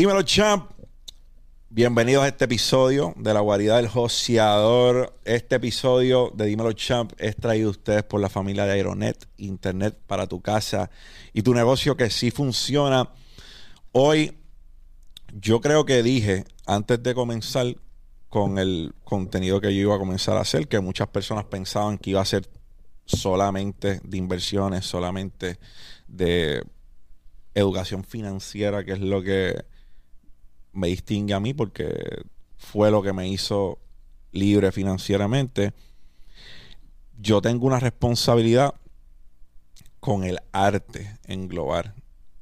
Dímelo, champ. Bienvenidos a este episodio de la guarida del joseador. Este episodio de Dímelo Champ es traído a ustedes por la familia de Aeronet, Internet para tu casa y tu negocio que sí funciona. Hoy yo creo que dije, antes de comenzar con el contenido que yo iba a comenzar a hacer, que muchas personas pensaban que iba a ser solamente de inversiones, solamente de educación financiera, que es lo que me distingue a mí porque fue lo que me hizo libre financieramente. Yo tengo una responsabilidad con el arte en global.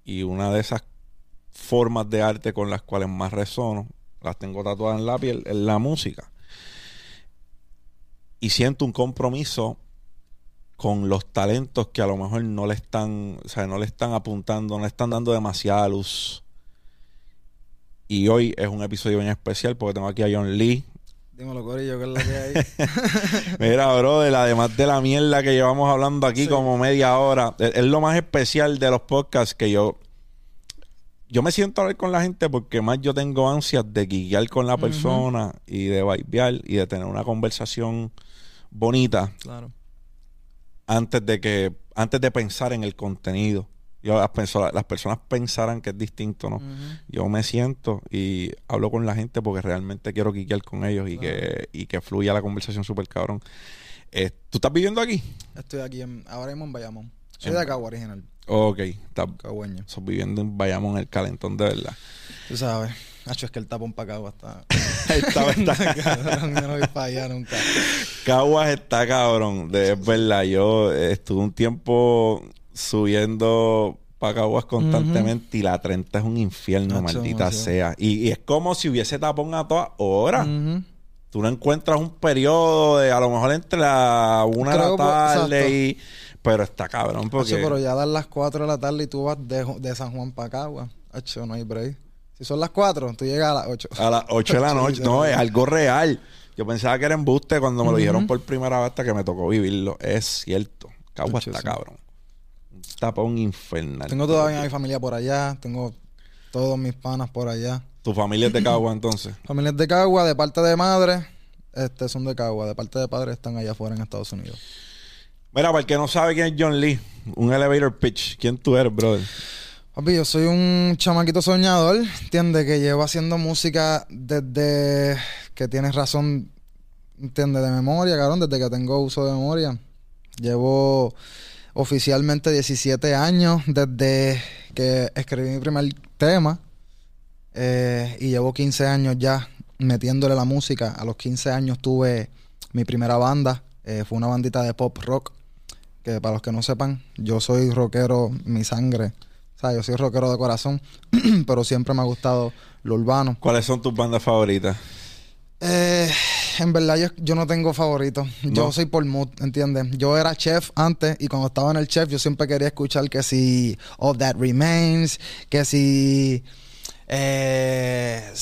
Y una de esas formas de arte con las cuales más resono, las tengo tatuadas en la piel, es la música. Y siento un compromiso con los talentos que a lo mejor no le están, o sea, no le están apuntando, no le están dando demasiada luz y hoy es un episodio bien especial porque tengo aquí a John Lee. Dímelo, Corillo, que es la que hay. Mira, brother, además de la mierda que llevamos hablando aquí como media hora, es, lo más especial de los podcasts que yo. Yo me siento a hablar con la gente porque más yo tengo ansias de guiar con la persona y de vibear y de tener una conversación bonita. Claro. Antes de que. Antes de pensar en el contenido yo las, personas, las personas pensarán que es distinto, ¿no? Yo me siento y hablo con la gente porque realmente quiero quiquear con ellos y, que, y que fluya la conversación súper cabrón. Eh, ¿Tú estás viviendo aquí? Estoy aquí en, ahora mismo en Bayamón. Soy de acá, original. Ok, estás viviendo en Bayamón, el calentón de verdad. Tú sabes. Nacho, es que el tapón para Caguas está. está, está cabrón. no voy para allá nunca. Caguas está cabrón. De, es verdad. Yo estuve un tiempo subiendo para constantemente y la 30 es un infierno, maldita sea. Y, es como si hubiese tapón a todas horas. Tú no encuentras un periodo de a lo mejor entre la una de la tarde y... Pero está cabrón porque... pero ya dan las 4 de la tarde y tú vas de, San Juan para Cagua. Hacho, no hay break. Si son las 4, tú llegas a las 8. A las 8 de la noche. no, es algo real. Yo pensaba que era embuste cuando me lo dijeron por primera vez hasta que me tocó vivirlo. Es cierto. Cagua está cabrón tapón infernal. Tengo todavía mi familia por allá, tengo todos mis panas por allá. ¿Tu familia es de Cagua entonces? Familia es de Cagua, de parte de madre, este son de Cagua, de parte de padre están allá afuera en Estados Unidos. Mira, para el que no sabe quién es John Lee, un elevator pitch, ¿quién tú eres, brother? Papi, yo soy un chamaquito soñador, ¿entiendes? Que llevo haciendo música desde que tienes razón, ¿entiendes? De memoria, cabrón, desde que tengo uso de memoria. Llevo oficialmente 17 años desde que escribí mi primer tema eh, y llevo 15 años ya metiéndole la música. A los 15 años tuve mi primera banda, eh, fue una bandita de pop rock, que para los que no sepan, yo soy rockero, mi sangre. O sea, yo soy rockero de corazón, pero siempre me ha gustado lo urbano. ¿Cuáles son tus bandas favoritas? Eh, en verdad yo, no tengo favorito. Yo soy por mood, ¿entiendes? Yo era chef antes y cuando estaba en el chef yo siempre quería escuchar que si All That Remains, que si... 30,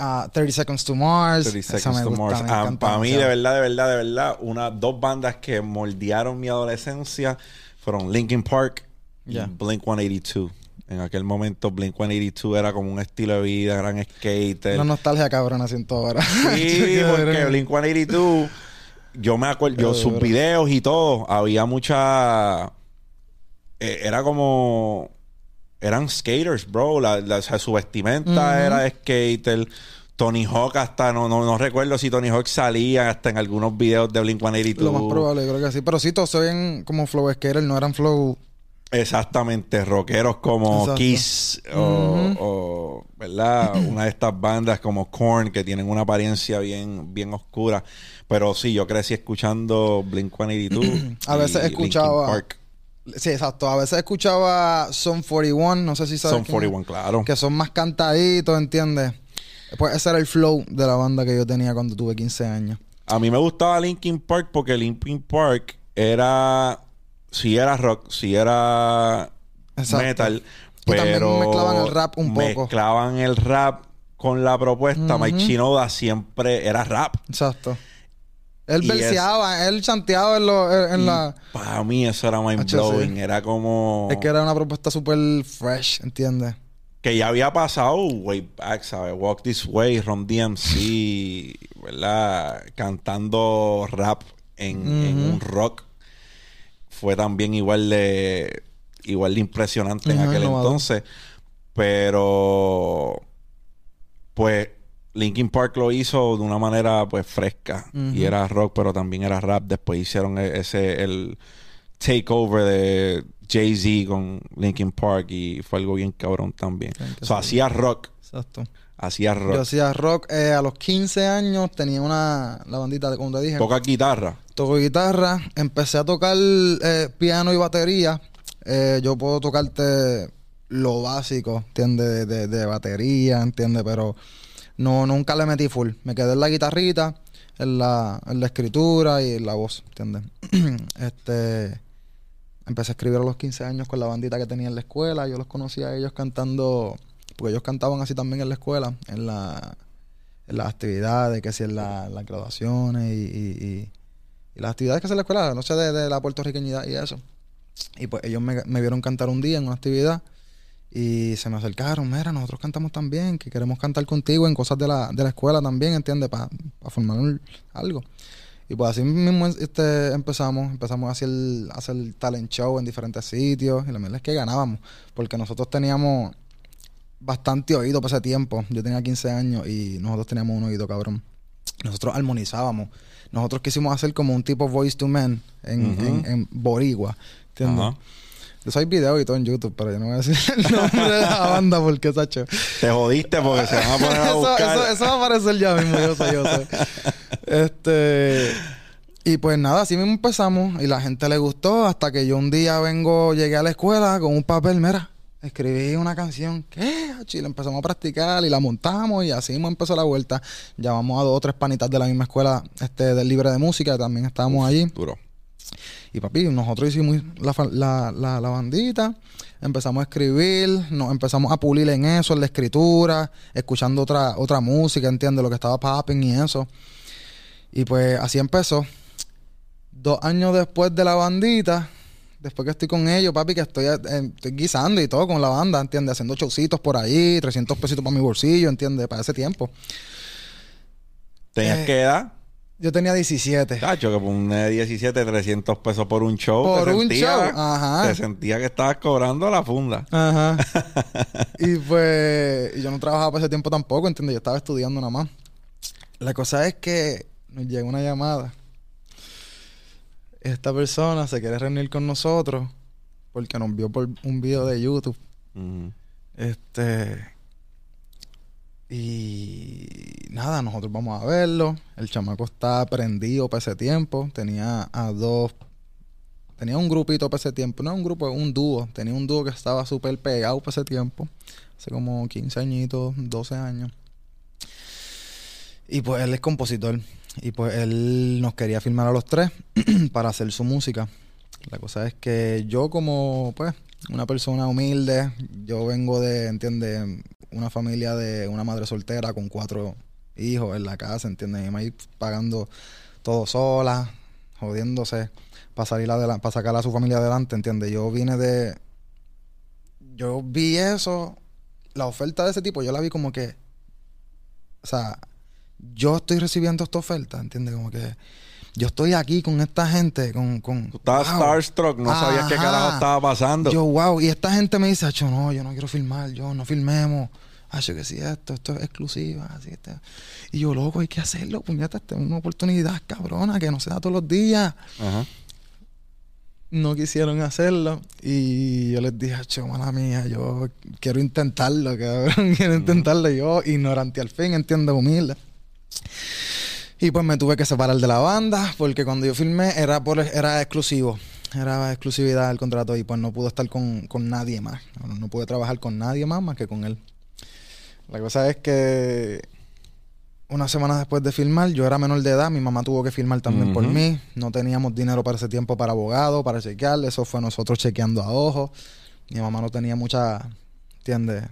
uh, Seconds to Mars. 30 Seconds to Mars. Ah, para mí, de verdad, de verdad, de verdad, una, dos bandas que moldearon mi adolescencia fueron Linkin Park y Blink 182. En aquel momento Blink 182 era como un estilo de vida, gran skater. Una nostalgia cabrona siento ahora. Sí, porque Blink 182, yo me acuerdo, yo, sus videos y todo, había mucha... Eh, era como... Eran skaters, bro. La, su vestimenta era de skater. Tony Hawk hasta, no, no, no recuerdo si Tony Hawk salía hasta en algunos videos de Blink 182. Lo más probable, creo que sí. Pero sí, todos se ven como flow skater, no eran flow Exactamente, rockeros como Kiss o, ¿verdad? una de estas bandas como Korn que tienen una apariencia bien, bien oscura. Pero sí, yo crecí escuchando Blink 182. a veces escuchaba. Sí, exacto. A veces escuchaba Son 41, no sé si sabes. Son 41, claro. Que son más cantaditos, ¿entiendes? Pues ese era el flow de la banda que yo tenía cuando tuve 15 años. A mí me gustaba Linkin Park porque Linkin Park era si era rock, si era metal, pero mezclaban el rap un poco. Mezclaban el rap con la propuesta. Mike Chinoda siempre era rap. Exacto. Él verseaba, él chanteaba en, la... Para mí eso era mind blowing. Era como... Es que era una propuesta súper fresh, ¿entiendes? que ya había pasado way back, ¿sabes? Walk This Way, Ron DMC, ¿verdad? Cantando rap en, en un rock. Fue también igual de igual de impresionante en aquel entonces. Pero pues Linkin Park lo hizo de una manera pues fresca y era rock, pero también era rap. Después hicieron e- ese el takeover de Jay-Z con Linkin Park y fue algo bien cabrón también. O sea, hacía rock, Exacto. Hacía Yo rock. hacía rock eh, a los 15 años, tenía una, la bandita, de- como te dije, Toca guitarra. toco guitarra, empecé a tocar eh, piano y batería. Eh, yo puedo tocarte lo básico, ¿entiendes? De, de- de batería, ¿entiendes? Pero no, nunca le metí full. Me quedé en la guitarrita, en la, en la escritura y en la voz, ¿entiendes? este, empecé a escribir a los 15 años con la bandita que tenía en la escuela. Yo los conocía a ellos cantando, porque ellos cantaban así también en la escuela, en la en las actividades, que si en la- las graduaciones y, las actividades que hace la escuela, no sé, de, la puertorriqueñidad y eso. Y pues ellos me, vieron cantar un día en una actividad y se me acercaron, mira, nosotros cantamos también, que queremos cantar contigo en cosas de la, de la escuela también, ¿entiendes? Para formar algo. Y pues así mismo este, empezamos, empezamos a hacer, a hacer talent show en diferentes sitios y la verdad es que ganábamos, porque nosotros teníamos bastante oído para ese tiempo. Yo tenía 15 años y nosotros teníamos un oído cabrón. Nosotros armonizábamos. Nosotros quisimos hacer como un tipo voice to man en, Ujú. en, en boricua. ¿Entiendes? Ajá. De eso hay videos y todo en YouTube, pero yo no voy a decir el nombre de la banda porque, Sacho. Te jodiste porque se van a poner a eso, buscar. eso, eso va a aparecer ya mismo, yo sé, yo sé. Este. Y pues nada, así mismo empezamos y la gente le gustó hasta que yo un día vengo, llegué a la escuela con un papel, mira, escribí una canción, ¿qué? La empezamos a practicar y la montamos y así mismo empezó la vuelta. Llamamos a dos o tres panitas de la misma escuela este, del Libre de Música, que también estábamos allí. Duro. Y papi, nosotros hicimos la, la, la, la bandita, empezamos a escribir, nos empezamos a pulir en eso, en la escritura, escuchando otra, otra música, ¿entiendes? Lo que estaba popping y eso. Y pues así empezó. Dos años después de la bandita, después que estoy con ellos, papi, que estoy, eh, estoy guisando y todo con la banda, ¿entiendes? Haciendo showcitos por ahí, 300 pesitos para mi bolsillo, ¿entiendes? Para ese tiempo. ¿Tenías Eh, qué edad? Yo tenía 17. Cacho, que por un de 17, 300 pesos por un show. Por te un sentía- show, ajá. Te sentía que estabas cobrando la funda. Ajá. y pues, y yo no trabajaba para ese tiempo tampoco, ¿entiendes? Yo estaba estudiando nada más. La cosa es que nos llega una llamada. Esta persona se quiere reunir con nosotros porque nos vio por un video de YouTube. Este. Y nada, nosotros vamos a verlo. El chamaco está prendido para ese tiempo. Tenía a dos. Tenía un grupito para ese tiempo. No un grupo, un dúo. Tenía un dúo que estaba súper pegado para ese tiempo. Hace como 15 añitos, 12 años. Y pues él es compositor. Y pues él nos quería filmar a los tres para hacer su música. La cosa es que yo como, pues, una persona humilde, yo vengo de, ¿entiendes? Una familia de una madre soltera con cuatro hijos en la casa, ¿entiendes? Y me ahí pagando todo sola, jodiéndose para salir adelante, para sacar a su familia adelante, ¿entiendes? Yo vine de... Yo vi eso, la oferta de ese tipo, yo la vi como que... O sea, yo estoy recibiendo esta oferta, ¿entiendes? Como que yo estoy aquí con esta gente, con... con Tú estabas wow. starstruck, no sabías qué carajo estaba pasando. Yo, wow, y esta gente me dice, Acho, no, yo no quiero filmar, yo no filmemos. Acho, que sí, esto, esto es exclusiva, así este. Y yo, loco, hay que hacerlo, puñeta, esta es una oportunidad cabrona que no se da todos los días. Ajá. No quisieron hacerlo. Y yo les dije, Acho, mala mía, yo quiero intentarlo, cabrón, quiero intentarlo. Yo, ignorante al fin, entiendo, humilde. Y pues me tuve que separar de la banda porque cuando yo filmé era por era exclusivo. Era exclusividad del contrato y pues no pude estar con, con nadie más. No, no pude trabajar con nadie más más que con él. La cosa es que unas semanas después de filmar, yo era menor de edad, mi mamá tuvo que filmar también por mí. No teníamos dinero para ese tiempo para abogado, para chequear. Eso fue nosotros chequeando a ojos. Mi mamá no tenía mucha, ¿entiendes?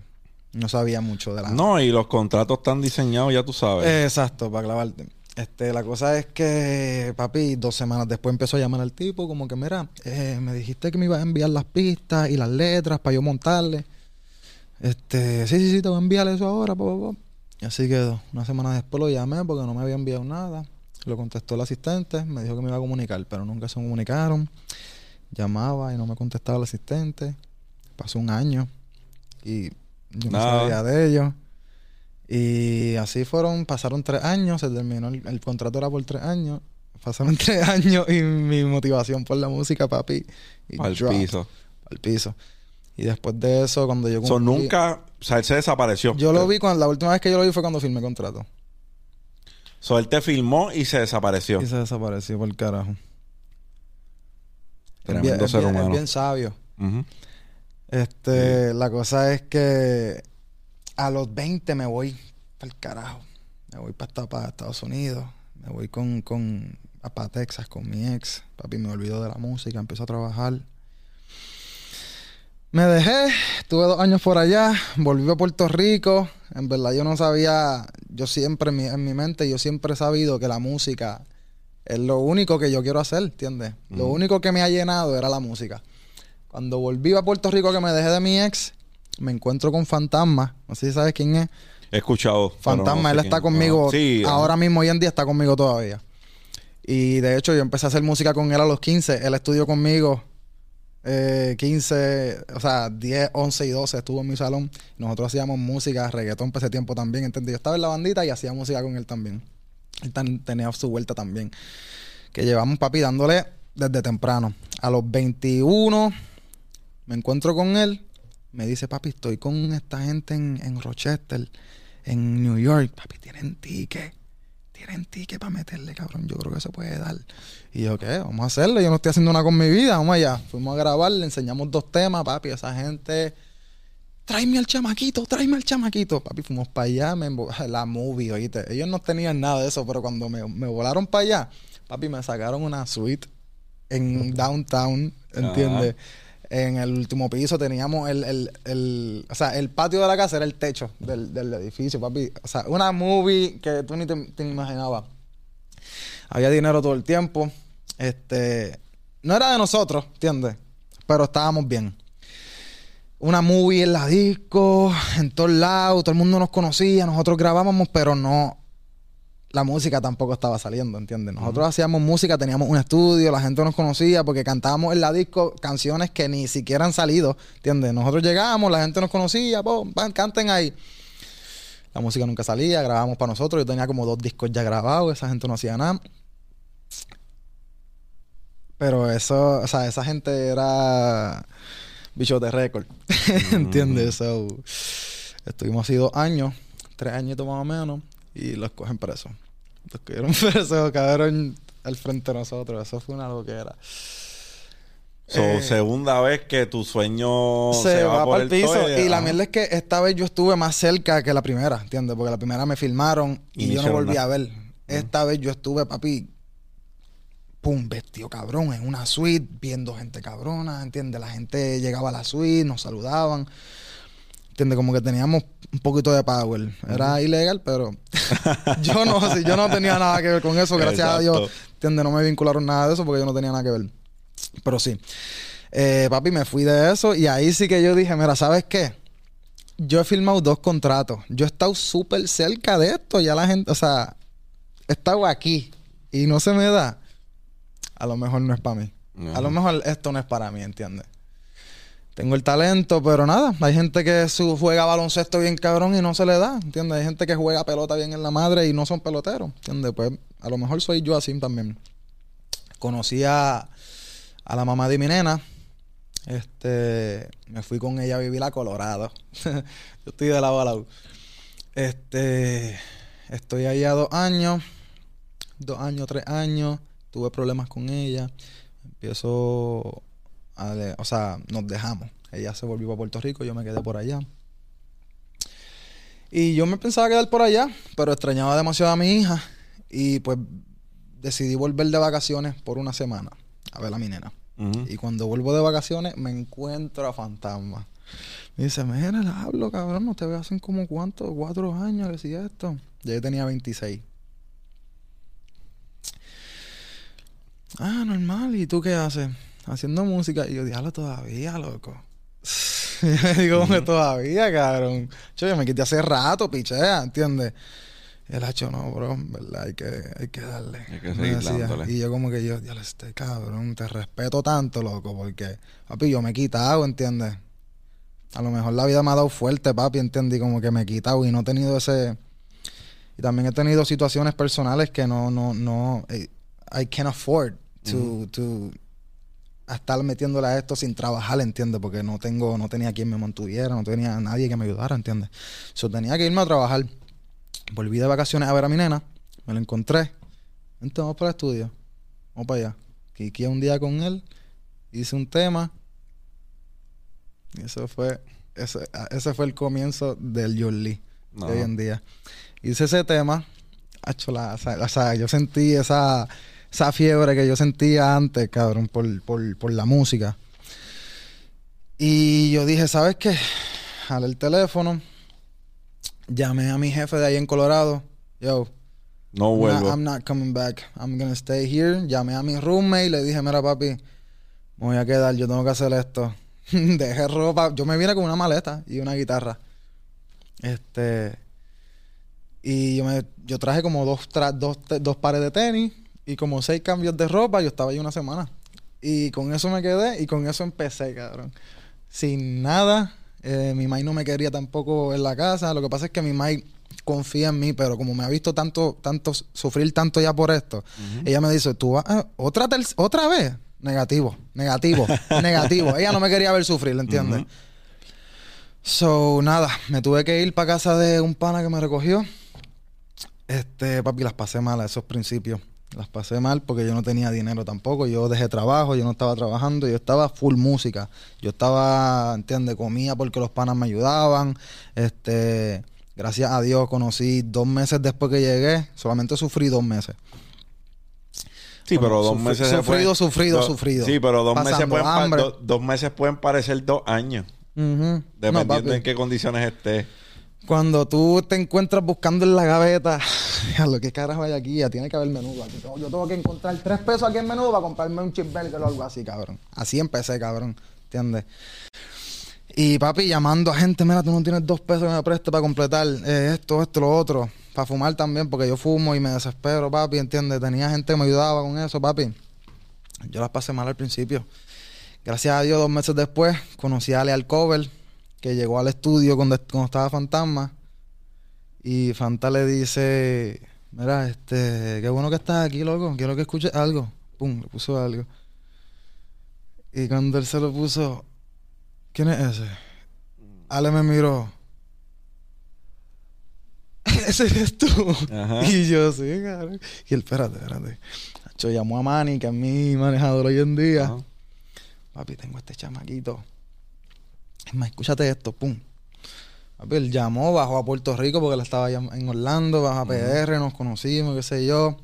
No sabía mucho de la... No, y los contratos están diseñados, ya tú sabes. Exacto, para clavarte. Este, la cosa es que, papi, dos semanas después empezó a llamar al tipo, como que, mira, eh, me dijiste que me ibas a enviar las pistas y las letras para yo montarle. Este, sí, sí, sí, te voy a enviar eso ahora, po, po, po. Y así quedó. Una semana después lo llamé porque no me había enviado nada. Lo contestó el asistente, me dijo que me iba a comunicar, pero nunca se comunicaron. Llamaba y no me contestaba el asistente. Pasó un año y yo no sabía de ellos. Y así fueron, pasaron tres años, se terminó el, el contrato era por tres años. Pasaron tres años y mi motivación por la música, papi. Al piso. Al piso. Y después de eso, cuando yo So, cumplí- nunca, o sea, él se desapareció. Yo lo vi cuando la última vez que yo lo vi fue cuando firmé contrato. So, él te filmó y se desapareció. Y se desapareció por el carajo. Es Tremendo bien, es ser bien- es humano. bien sabio. Ujú. Este, la cosa es que a los 20 me voy para el carajo. Me voy para, Estados Unidos. Me voy con, con para Texas con mi ex. Papi me olvidó de la música, empezó a trabajar. Me dejé, tuve dos años por allá, volví a Puerto Rico. En verdad yo no sabía, yo siempre en mi, en mi mente, yo siempre he sabido que la música es lo único que yo quiero hacer, ¿entiendes? Lo único que me ha llenado era la música. Cuando volví a Puerto Rico que me dejé de mi ex, me encuentro con Fantasma. No sé si sabes quién es. He escuchado. Fantasma, no sé él quién- está conmigo. Ah, sí, ahora mismo, hoy en día, está conmigo todavía. Y de hecho, yo empecé a hacer música con él a los 15. Él estudió conmigo eh, 15, o sea, 10, 11 y 12. Estuvo en mi salón. Nosotros hacíamos música, reggaetón para ese tiempo también. ¿entendí? Yo estaba en la bandita y hacía música con él también. Él tan- tenía su vuelta también. Que llevamos, papi, dándole desde temprano. A los 21 me encuentro con él. Me dice, papi, estoy con esta gente en, en Rochester, en New York. Papi, tienen ticket. Tienen ticket para meterle, cabrón. Yo creo que se puede dar. Y yo, ¿qué? Vamos a hacerlo. Yo no estoy haciendo nada con mi vida. Vamos allá. Fuimos a grabar, le enseñamos dos temas, papi. Esa gente. Tráeme al chamaquito, tráeme al chamaquito. Papi, fuimos para allá, me la movie, oíste. Ellos no tenían nada de eso, pero cuando me, me volaron para allá, papi, me sacaron una suite en downtown, ¿entiendes? En el último piso teníamos el, el, el, o sea, el patio de la casa era el techo del, del edificio, papi. O sea, una movie que tú ni te, te imaginabas. Había dinero todo el tiempo. Este, no era de nosotros, ¿entiendes? Pero estábamos bien. Una movie en la disco, en todos lados, todo el mundo nos conocía, nosotros grabábamos, pero no, la música tampoco estaba saliendo, ¿entiendes? Nosotros hacíamos música, teníamos un estudio, la gente nos conocía porque cantábamos en la disco canciones que ni siquiera han salido, ¿entiendes? Nosotros llegábamos, la gente nos conocía, van, canten ahí. La música nunca salía, grabábamos para nosotros, yo tenía como dos discos ya grabados, esa gente no hacía nada. Pero eso, o sea, esa gente era bichos de récord, ¿entiendes? So, estuvimos así dos años, tres añitos más o menos, y los cogen presos. Los cogieron presos, cayeron al frente de nosotros. Eso fue una loquera. So, Eh, segunda vez que tu sueño se, va, por para el piso. toile. Y la mierda es que esta vez yo estuve más cerca que la primera, ¿entiendes? Porque la primera me filmaron Y yo no volví a ver. Esta vez yo estuve, papi, pum, vestido cabrón, en una suite, viendo gente cabrona, ¿entiendes? La gente llegaba a la suite, nos saludaban. ¿Entiendes? Como que teníamos un poquito de power. Era ilegal, pero yo no, sí, yo no tenía nada que ver con eso, gracias a Dios. ¿Entiendes? No me vincularon nada de eso porque yo no tenía nada que ver. Pero sí. Eh, papi, me fui de eso y ahí sí que yo dije, mira, ¿sabes qué? Yo he firmado dos contratos. Yo he estado súper cerca de esto. Ya la gente, o sea, he estado aquí y no se me da. A lo mejor no es para mí. A lo mejor esto no es para mí, ¿entiendes? Tengo el talento, pero nada. Hay gente que su- juega baloncesto bien cabrón y no se le da, ¿entiendes? Hay gente que juega pelota bien en la madre y no son peloteros, ¿entiendes? Pues a lo mejor soy yo así también. Conocí a, a la mamá de mi nena. Este, me fui con ella a vivir a Colorado. yo estoy de lado a lado. Este, estoy ahí a dos años, dos años, tres años. Tuve problemas con ella. Empiezo o sea, nos dejamos. Ella se volvió a Puerto Rico, yo me quedé por allá. Y yo me pensaba quedar por allá, pero extrañaba demasiado a mi hija. Y pues decidí volver de vacaciones por una semana a ver a mi nena. Y cuando vuelvo de vacaciones, me encuentro a Fantasma. Me dice, mira, le hablo, cabrón, no te veo hace como cuánto, cuatro años, que decía esto. Ya yo tenía 26. Ah, normal, ¿y tú qué haces? Haciendo música. Y yo, diablo, todavía, loco. yo digo, todavía, cabrón. Yo, yo me quité hace rato, pichea, ¿entiendes? Y él ha hecho, no, bro, ¿verdad? Hay que, hay que darle. Hay que seguir dándole. Y yo como que yo, ya este cabrón, te respeto tanto, loco, porque, papi, yo me he quitado, ¿entiendes? A lo mejor la vida me ha dado fuerte, papi, ¿entiendes? Y como que me he quitado y no he tenido ese... Y también he tenido situaciones personales que no, no, no... eh, I can't afford to, to a estar metiéndole a esto sin trabajar, ¿entiendes? Porque no tengo, no tenía quien me mantuviera, no tenía nadie que me ayudara, ¿entiendes? So, tenía que irme a trabajar. Volví de vacaciones a ver a mi nena, me la encontré. Entonces vamos para el estudio, vamos para allá. Quiqué un día con él, hice un tema. Y eso fue, ese, ah, ese fue el comienzo del Yoli No. de hoy en día. Hice ese tema, hacho, la- o sea, yo sentí esa, esa fiebre que yo sentía antes, cabrón, por, por, por la música. Y yo dije, ¿sabes qué? Jalé el teléfono, llamé a mi jefe de ahí en Colorado. Yo, No vuelvo. I'm not coming back. I'm gonna stay here. Llamé a mi roommate y le dije, mira papi, me voy a quedar, yo tengo que hacer esto. Dejé ropa, yo me vine con una maleta y una guitarra. Este y yo me yo traje como dos tra- dos, dos pares de tenis y como seis cambios de ropa, yo estaba ahí una semana. Y con eso me quedé y con eso empecé, cabrón. Sin nada, eh, mi mai no me quería tampoco en la casa. Lo que pasa es que mi mai confía en mí, pero como me ha visto tanto, tanto sufrir tanto ya por esto, ella me dice, ¿tú vas a- otra, otra vez? Negativo, negativo, negativo. Ella no me quería ver sufrir, ¿entiendes? So, nada, me tuve que ir para casa de un pana que me recogió. Este, papi, las pasé mal a esos principios. Las pasé mal porque yo no tenía dinero tampoco. Yo dejé trabajo, yo no estaba trabajando, yo estaba full música. Yo estaba, ¿entiendes? Comía porque los panas me ayudaban. Este, gracias a Dios conocí dos meses después que llegué. Solamente sufrí dos meses. Sí, pero dos meses se sufrido, pueden- sufrido, do- sufrido. Sí, pero dos meses, pueden do- dos meses pueden parecer dos años. Dependiendo en qué condiciones estés. Cuando tú te encuentras buscando en la gaveta, lo que carajo hay aquí, ya tiene que haber menudo. Yo tengo que encontrar tres pesos aquí en menudo para comprarme un cheeseburger o algo así, cabrón. Así empecé, cabrón. ¿Entiendes? Y papi, llamando a gente, mira, tú no tienes dos pesos que me preste para completar eh, esto, esto, lo otro. Para fumar también, porque yo fumo y me desespero, papi, ¿entiendes? Tenía gente que me ayudaba con eso, papi. Yo las pasé mal al principio. Gracias a Dios, dos meses después, conocí a Ale Alcover, que llegó al estudio cuando, cuando estaba Fantasma. Y Fanta le dice, mira, este, qué bueno que estás aquí, loco. Quiero que escuches algo. Pum, le puso algo. Y cuando él se lo puso, ¿quién es ese? Ale me miró. ese eres tú. Ajá. Y yo, sí, cabrón. Y él, espérate, espérate. Yo llamó a Manny, que es mi manejador hoy en día. Ajá. Papi, tengo este chamaquito. Es más, escúchate esto, pum. Él llamó, bajó a Puerto Rico porque él estaba en Orlando, bajó a PR, nos conocimos, qué sé yo.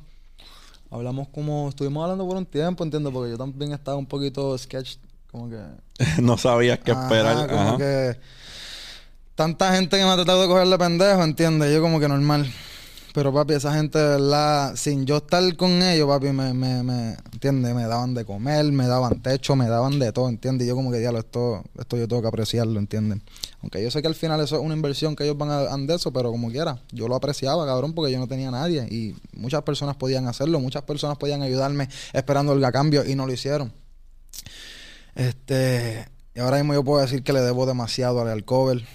Hablamos como, estuvimos hablando por un tiempo, entiendo, porque yo también estaba un poquito sketch, como que. no sabías qué Ajá, esperar. como Ajá. que. Tanta gente que me ha tratado de cogerle pendejo, ¿entiendes? Yo como que normal. Pero papi, esa gente de verdad, sin yo estar con ellos, papi, me, me, me, ¿entiendes? Me daban de comer, me daban techo, me daban de todo, ¿entiendes? Y yo como que, diablo, esto, esto yo tengo que apreciarlo, ¿entiendes? Aunque yo sé que al final eso es una inversión que ellos van a de eso, pero como quiera, yo lo apreciaba, cabrón, porque yo no tenía nadie. Y muchas personas podían hacerlo, muchas personas podían ayudarme esperando el cambio y no lo hicieron. Este, y ahora mismo yo puedo decir que le debo demasiado al cover,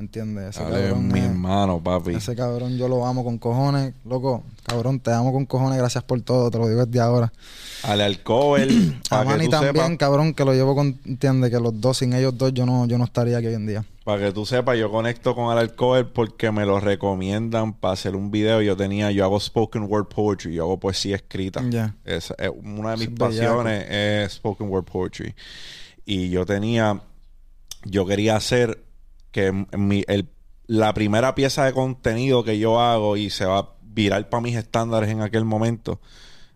¿entiendes? Ese cabrón mi es- hermano, papi. ese cabrón yo lo amo con cojones. Loco, cabrón, te amo con cojones. Gracias por todo. Te lo digo desde ahora. Ale Alcover, A Manny también, sepas, cabrón, que lo llevo con... Entiende que los dos, sin ellos dos, yo no, yo no estaría aquí hoy en día. para que tú sepas, yo conecto con Ale Alcover porque me lo recomiendan para hacer un video. Yo tenía, yo hago spoken word poetry, yo hago poesía escrita. Ya. Es, es una de mis Es bellaco. pasiones es spoken word poetry. Y yo tenía, yo quería hacer que mi, el, la primera pieza de contenido que yo hago y se va a virar para mis estándares en aquel momento,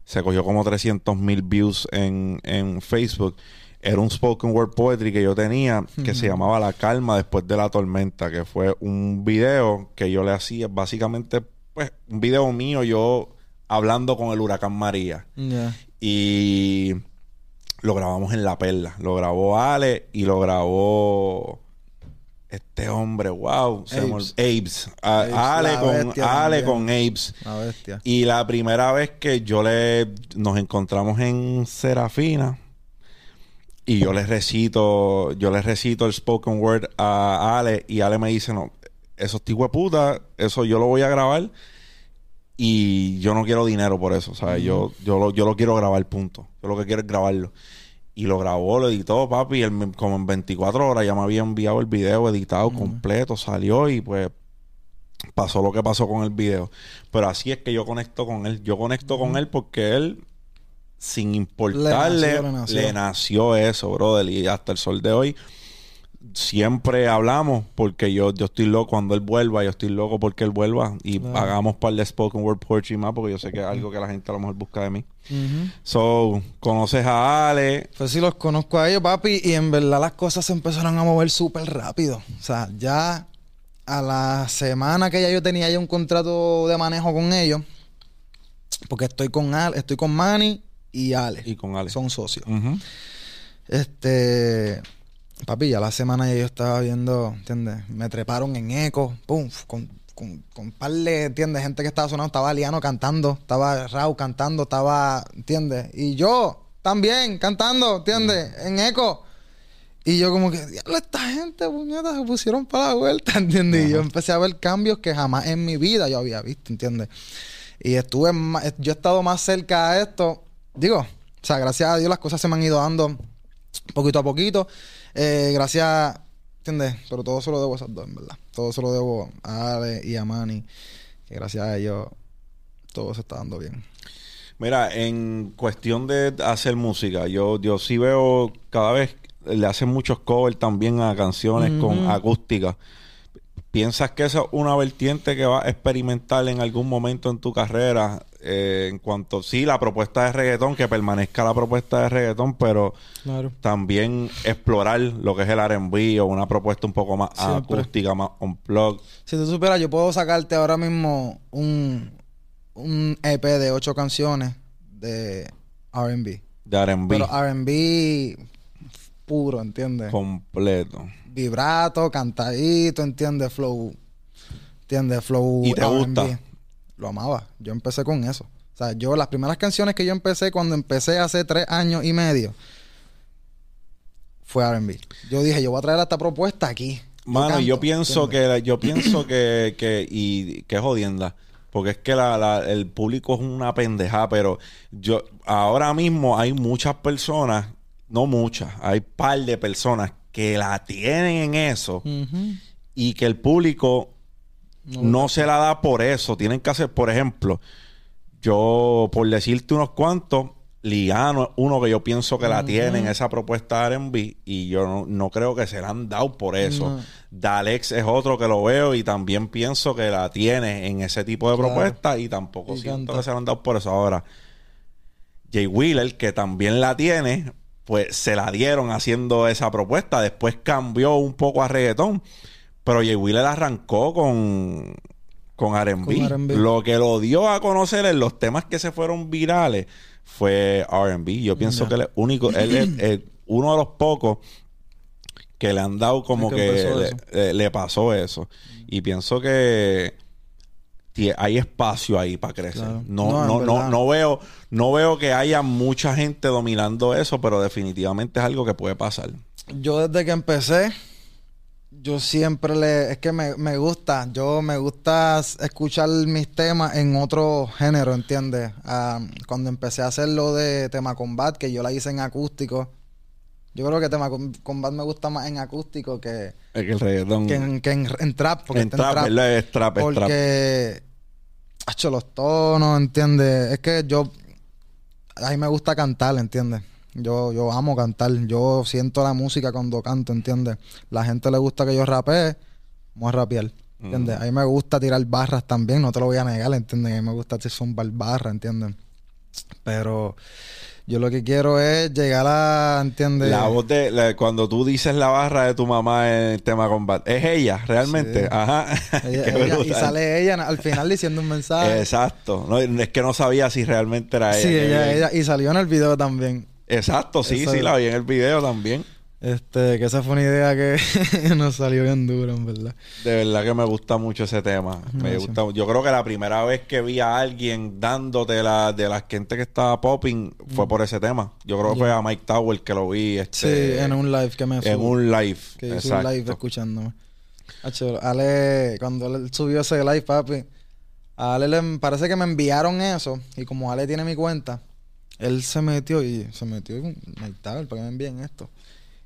se cogió como 300 mil views en, en Facebook. Era un spoken word poetry que yo tenía que se llamaba La calma después de la tormenta, que fue un video que yo le hacía básicamente, pues, un video mío yo hablando con el huracán María. Y lo grabamos en La Perla. Lo grabó Ale y lo grabó este hombre, wow, se me ol- Abes. Abes. A- Abes, Ale, con, bestia Ale con. La bestia. Y la primera vez que yo le nos encontramos en Serafina y yo le recito, yo le recito el spoken word a Ale y Ale me dice, no, eso es de puta, eso yo lo voy a grabar y yo no quiero dinero por eso, ¿sabes? Yo, yo, lo, yo lo quiero grabar, punto. Yo lo que quiero es grabarlo. Y lo grabó, lo editó, papi, y él, como en 24 horas ya me había enviado el video editado completo, salió y pues pasó lo que pasó con el video. Pero así es que yo conecto con él. Yo conecto con él porque él, sin importarle, Le nació, le nació. le nació eso, brother. Y hasta el sol de hoy, siempre hablamos porque yo, yo estoy loco cuando él vuelva. Yo estoy loco porque él vuelva. Y Claro. hagamos par de Spoken Word Poetry más porque yo sé que es algo que la gente a lo mejor busca de mí. So, conoces a Ale. Pues sí, los conozco a ellos, papi, y en verdad las cosas se empezaron a mover súper rápido. O sea, ya a la semana que ya yo tenía ya un contrato de manejo con ellos, porque estoy con Ale, estoy con Manny y Ale. Y con Ale. Son socios. Este, papi, ya la semana ya yo estaba viendo, ¿entiendes? Me treparon en eco, pum, con, con, con un par de, ¿entiendes? Gente que estaba sonando, estaba Liano cantando, estaba Rau cantando, estaba, ¿entiendes? Y yo también cantando, ¿entiendes? En eco. Y yo como que, diablo, esta gente, puñeta, se pusieron para la vuelta, ¿entiendes? Y yo empecé a ver cambios que jamás en mi vida yo había visto, ¿entiendes? Y estuve más, yo he estado más cerca a esto, digo, o sea, gracias a Dios las cosas se me han ido dando poquito a poquito. Eh, gracias, ¿entiendes? Pero todo se lo debo a esas dos, en verdad. Todo se lo debo a Ale y a Manny. Que gracias a ellos todo se está dando bien. Mira, en cuestión de hacer música, yo, yo sí veo cada vez le hacen muchos covers también a canciones con acústica. ¿Piensas que esa es una vertiente que vas a experimentar en algún momento en tu carrera? Eh, en cuanto, sí, la propuesta de reggaetón, que permanezca la propuesta de reggaetón, pero Claro. también explorar lo que es el R&B o una propuesta un poco más Siempre. acústica, más unplugged. Si tú supieras, yo puedo sacarte ahora mismo un, un EP de ocho canciones de RB. de R&B Pero RB puro, ¿entiendes? completo. Vibrato, cantadito, ¿entiendes? Flow. ¿Entiendes? Flow. ¿Y te gusta? Lo amaba. Yo empecé con eso. O sea, yo las primeras canciones que yo empecé cuando empecé hace tres años y medio fue R&B. Yo dije, yo voy a traer esta propuesta aquí. Mano, canto, yo pienso ¿entiendes? que yo pienso que, que y que jodienda. Porque es que la, la- el público es una pendeja, pero yo ahora mismo hay muchas personas, no muchas, hay par de personas que la tienen en eso y que el público no, se la da por eso. Tienen que hacer, por ejemplo, yo, por decirte unos cuantos, Liano es uno que yo pienso que la Ujú. tiene en esa propuesta de R&B y yo no, no creo que se la han dado por eso. No. Dalex es otro que lo veo y también pienso que la tiene en ese tipo de Claro. propuesta y tampoco Y siento canta. que se la han dado por eso. Ahora, Jay Wheeler, que también la tiene, pues se la dieron haciendo esa propuesta. Después cambió un poco a reggaetón. Pero Jay Wheeler arrancó con, con R&B. Lo que lo dio a conocer en los temas que se fueron virales fue R&B. Yo pienso que él es único, él es uno de los pocos que le han dado como que le, pasó eso. Y pienso que hay espacio ahí para crecer. Claro. No, No, no, no, veo, no veo que haya mucha gente dominando eso, pero definitivamente es algo que puede pasar. Yo desde que empecé, yo siempre le... Es que me, me gusta, yo me gusta escuchar mis temas en otro género, ¿entiendes? Ah, cuando empecé a hacer lo de tema combat, que yo la hice en acústico, yo creo que tema Com- combat me gusta más en acústico que, Es que el reggaetón. que, en, que en, en trap. Porque en trap, ¿verdad? Es trap, es trap. Porque... Hacho, los tonos, ¿entiendes? Es que yo... A mí me gusta cantar, ¿entiendes? Yo, yo amo cantar. Yo siento la música cuando canto, ¿entiendes? La gente le gusta que yo rapee. Vamos a rapear, ¿entiendes? Mm. A mí me gusta tirar barras también. No te lo voy a negar, ¿entiendes? A mí me gusta zumbar barras, ¿entiendes? Pero... Yo lo que quiero es llegar a, ¿entiendes? La voz de la- cuando tú dices la barra de tu mamá en el tema combat, es ella realmente. Sí. Ajá. Ella- Qué ella- y sale ella al final diciendo un mensaje. Exacto. No, es que no sabía si realmente era ella. Sí, ella, ella, y salió en el video también. Exacto, sí, Eso sí, es. la vi en el video también. Este, que esa fue una idea que nos salió bien dura, en verdad. De verdad que me gusta mucho ese tema. Me gusta. Yo creo que la primera vez que vi a alguien dándote la de la gente que estaba popping fue por ese tema. Yo creo que fue a Mike Tower que lo vi Sí, este, en un live que me en subió. un live. Que hizo Exacto. un live escuchándome. Hacho, Ale, cuando Ale subió ese live, papi, a Ale le parece que me enviaron eso. Y como Ale tiene mi cuenta, él se metió y se metió y me estaba, ¿para que me envíen esto?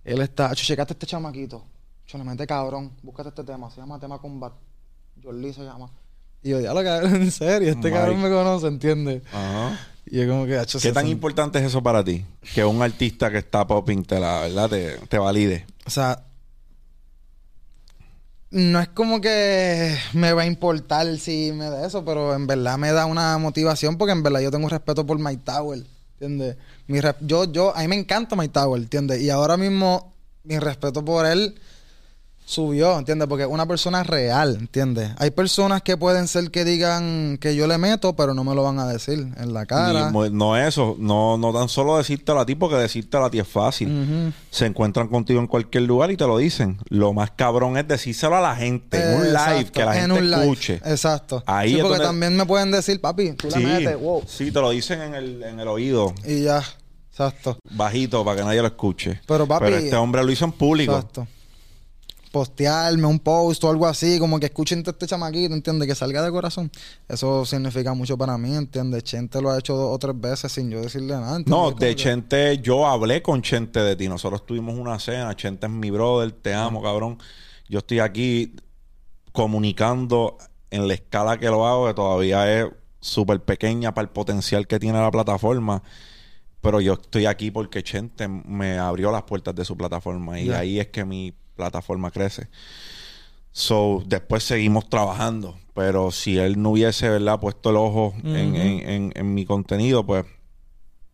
Él está, Hacho, checaste este chamaquito. Le mete cabrón, búscate este tema, se llama Tema Combat. Jordi se llama. Y yo, diablo, cabrón, en serio, este Mike. cabrón me conoce, ¿entiendes? Ajá. Y yo como que, Hacho, ¿Qué se tan importante es eso para ti? Que un artista que está popping te la verdad te, te valide. O sea, no es como que me va a importar si me da eso, pero en verdad me da una motivación porque en verdad yo tengo respeto por Mike Tower, ¿entiendes? Mi yo, yo, a mí me encanta Mike Tower, ¿entiendes? Y ahora mismo mi respeto por él subió, ¿entiendes? Porque es una persona real, ¿entiendes? Hay personas que pueden ser que digan que yo le meto, pero no me lo van a decir en la cara. Ni no eso, no, no tan solo decírtelo a ti, porque decírtelo a ti es fácil. Se encuentran contigo en cualquier lugar y te lo dicen. Lo más cabrón es decírselo a la gente en un live, que la en gente live. escuche. Exacto. Ahí sí, es porque donde- también me pueden decir, papi, tú Sí, le metes, wow. sí, te lo dicen en el, en el oído, Y ya, exacto. bajito, para que nadie lo escuche. Pero, papi, Pero este hombre lo hizo en público. Exacto. Postearme un post o algo así, como que escuchen este chamaquito, ¿entiendes? Que salga de corazón. Eso significa mucho para mí, ¿entiendes? Chente lo ha hecho dos o tres veces sin yo decirle nada. ¿entiendes? No, de que- Chente, yo hablé con Chente de ti. Nosotros tuvimos una cena. Chente es mi brother, te amo, cabrón. Yo estoy aquí comunicando en la escala que lo hago, que todavía es súper pequeña para el potencial que tiene la plataforma. Pero yo estoy aquí porque Chente me abrió las puertas de su plataforma y ahí es que mi plataforma crece. So, después seguimos trabajando. Pero si él no hubiese, ¿verdad?, puesto el ojo en, en- en- en mi contenido, pues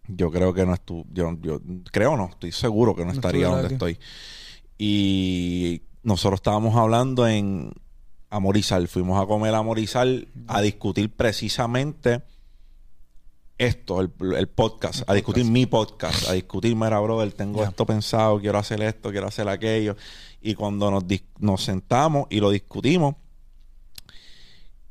yo creo que no estuvo. Yo, yo creo no, estoy seguro que no, No estaría donde aquí. estoy. Y nosotros estábamos hablando en Amorizal. Fuimos a comer a Amorizal a discutir precisamente esto, el, el podcast, El a discutir podcast. mi podcast, a discutir, mira, brother, tengo esto pensado, quiero hacer esto, quiero hacer aquello. Y cuando nos, nos sentamos y lo discutimos,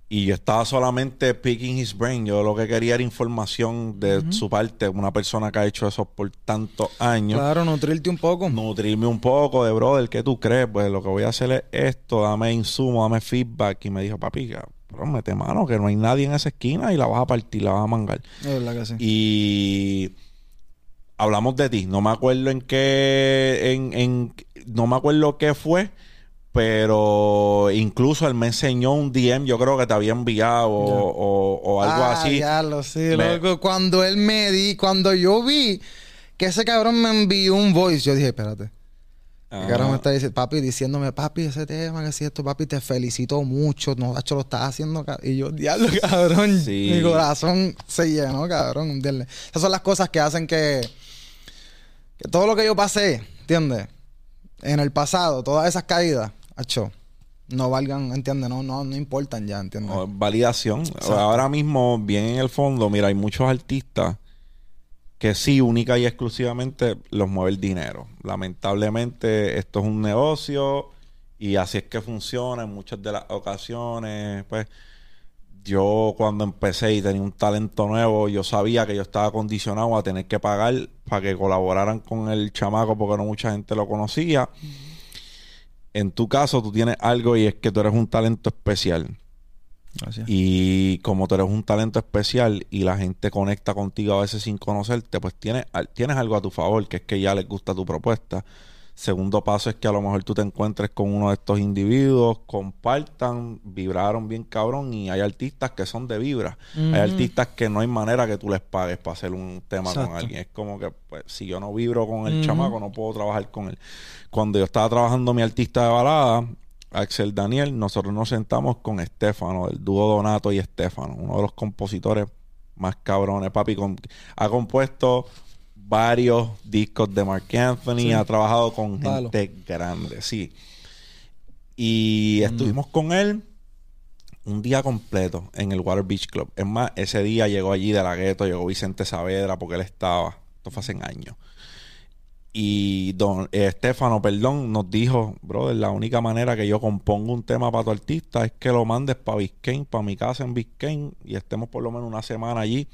y yo estaba solamente picking his brain, yo lo que quería era información de su parte, una persona que ha hecho eso por tantos años Claro, nutrirte un poco. nutrirme un poco de brother, ¿qué tú crees? Pues lo que voy a hacer es esto, dame insumo, dame feedback. Y me dijo, papi, cabrón, mete mano, que no hay nadie en esa esquina y la vas a partir, la vas a mangar. Es verdad que sí. Y hablamos de ti. No me acuerdo en qué, en, en, no me acuerdo qué fue, pero incluso él me enseñó un DM, yo creo que te había enviado o, o- o algo Ah, así. Ya lo sí, Me- loco. Cuando él me di, cuando yo vi que ese cabrón me envió un voice, yo dije, espérate. El cabrón me está diciendo, papi, diciéndome, papi, ese tema, que si esto, papi, te felicito mucho, no, macho, lo estás haciendo, ca-". y yo, diablo, cabrón, Sí. mi corazón se llenó, cabrón, ¿entiendes? Esas son las cosas que hacen que, que todo lo que yo pasé, ¿entiendes? En el pasado, todas esas caídas, macho, no valgan, ¿entiendes? No, no, no importan ya, ¿entiendes? O validación. Ahora mismo, bien en el fondo, mira, hay muchos artistas que sí, única y exclusivamente los mueve el dinero. Lamentablemente, esto es un negocio y así es que funciona en muchas de las ocasiones. Pues yo cuando empecé y tenía un talento nuevo, yo sabía que yo estaba condicionado a tener que pagar para que colaboraran con el chamaco porque no mucha gente lo conocía. En tu caso, tú tienes algo y es que tú eres un talento especial. Gracias. Y como tú eres un talento especial y la gente conecta contigo a veces sin conocerte, pues tienes, tienes algo a tu favor, que es que ya les gusta tu propuesta. Segundo paso es que a lo mejor tú te encuentres con uno de estos individuos, compartan, vibraron bien cabrón y hay artistas que son de vibra. Hay artistas que no hay manera que tú les pagues para hacer un tema con alguien. Es como que pues, si yo no vibro con el chamaco no puedo trabajar con él. Cuando yo estaba trabajando mi artista de balada, Axel Daniel, nosotros nos sentamos con Estefano, el dúo Donato y Estefano, uno de los compositores más cabrones. Papi con- ha compuesto varios discos de Mark Anthony, Sí. ha trabajado con Palo. gente grande, sí. Y estuvimos con él un día completo en el Water Beach Club. Es más, ese día llegó allí de la gueto, llegó Vicente Saavedra porque él estaba, esto fue hace años. Y don eh, Estefano, perdón, nos dijo, brother, la única manera que yo compongo un tema para tu artista es que lo mandes para Biscayne, para mi casa en Biscayne, y estemos por lo menos una semana allí.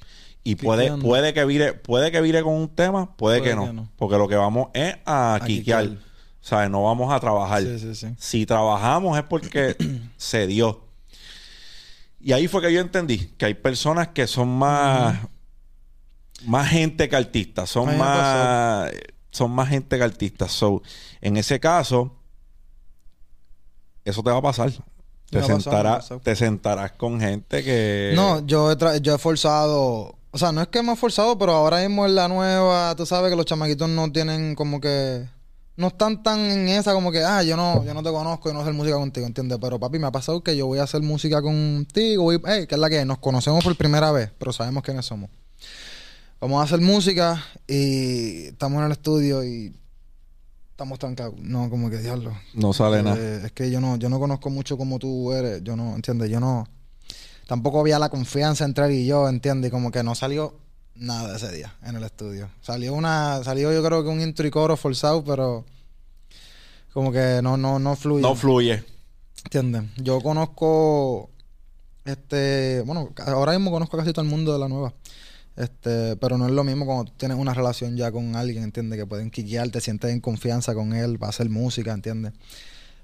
Y puede, puede que vire, puede que vire con un tema, puede, Puede que, no, que no. Porque lo que vamos es a, A quiquear. quiquear. ¿Sabes? No vamos a trabajar. Sí, sí, sí. Si trabajamos es porque se dio. Y ahí fue que yo entendí que hay personas que son más, más gente que artistas, son más, son más gente que artistas. So, en ese caso, eso te va a pasar. Te, sentarás, te sentarás con gente que... No, yo he, tra- yo he forzado. O sea, no es que he forzado, pero ahora mismo en la nueva, tú sabes que los chamaquitos no tienen como que. No están tan en esa como que, ah, yo no, yo no te conozco y no hacer música contigo, ¿entiendes? Pero papi, me ha pasado que yo voy a hacer música contigo, voy, hey, que es la que nos conocemos por primera vez, pero sabemos quiénes somos. Vamos a hacer música y estamos en el estudio y estamos trancados. No, como que diablo. No sale Eh, nada. Es que yo no, yo no conozco mucho como tú eres. Yo no, ¿entiendes? Yo no. Tampoco había la confianza entre él y yo, ¿entiendes? Y como que no salió nada ese día en el estudio. Salió una, salió yo creo que un intro y coro forzado, pero como que no, no, no fluye. No fluye. ¿Entiendes? Yo conozco, este, bueno, ahora mismo conozco casi todo el mundo de la nueva. Este, pero no es lo mismo cuando tienes una relación ya con alguien, ¿entiendes? Que pueden te sientes en confianza con él, va a hacer música, ¿entiendes?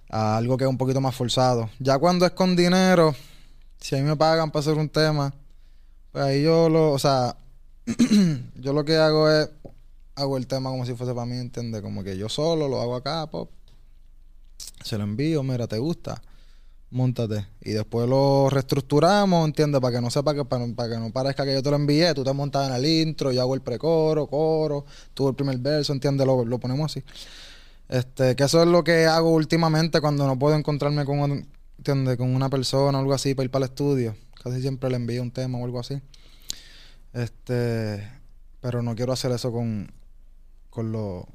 A algo que es un poquito más forzado. Ya cuando es con dinero, si a mí me pagan para hacer un tema, pues ahí yo lo, o sea, yo lo que hago es, hago el tema como si fuese para mí, ¿entiendes? Como que yo solo lo hago acá, pop, se lo envío, mira, ¿te gusta? Móntate. Y después lo reestructuramos, ¿entiendes? Para que no sepa que, para, para que no parezca que yo te lo envié, tú te montas en el intro, yo hago el precoro, coro, tú el primer verso, ¿entiendes? Lo, lo ponemos así. Este, que eso es lo que hago últimamente cuando no puedo encontrarme con, ¿entiendes? con una persona o algo así para ir para el estudio. Casi siempre le envío un tema o algo así. Este, pero no quiero hacer eso con, con los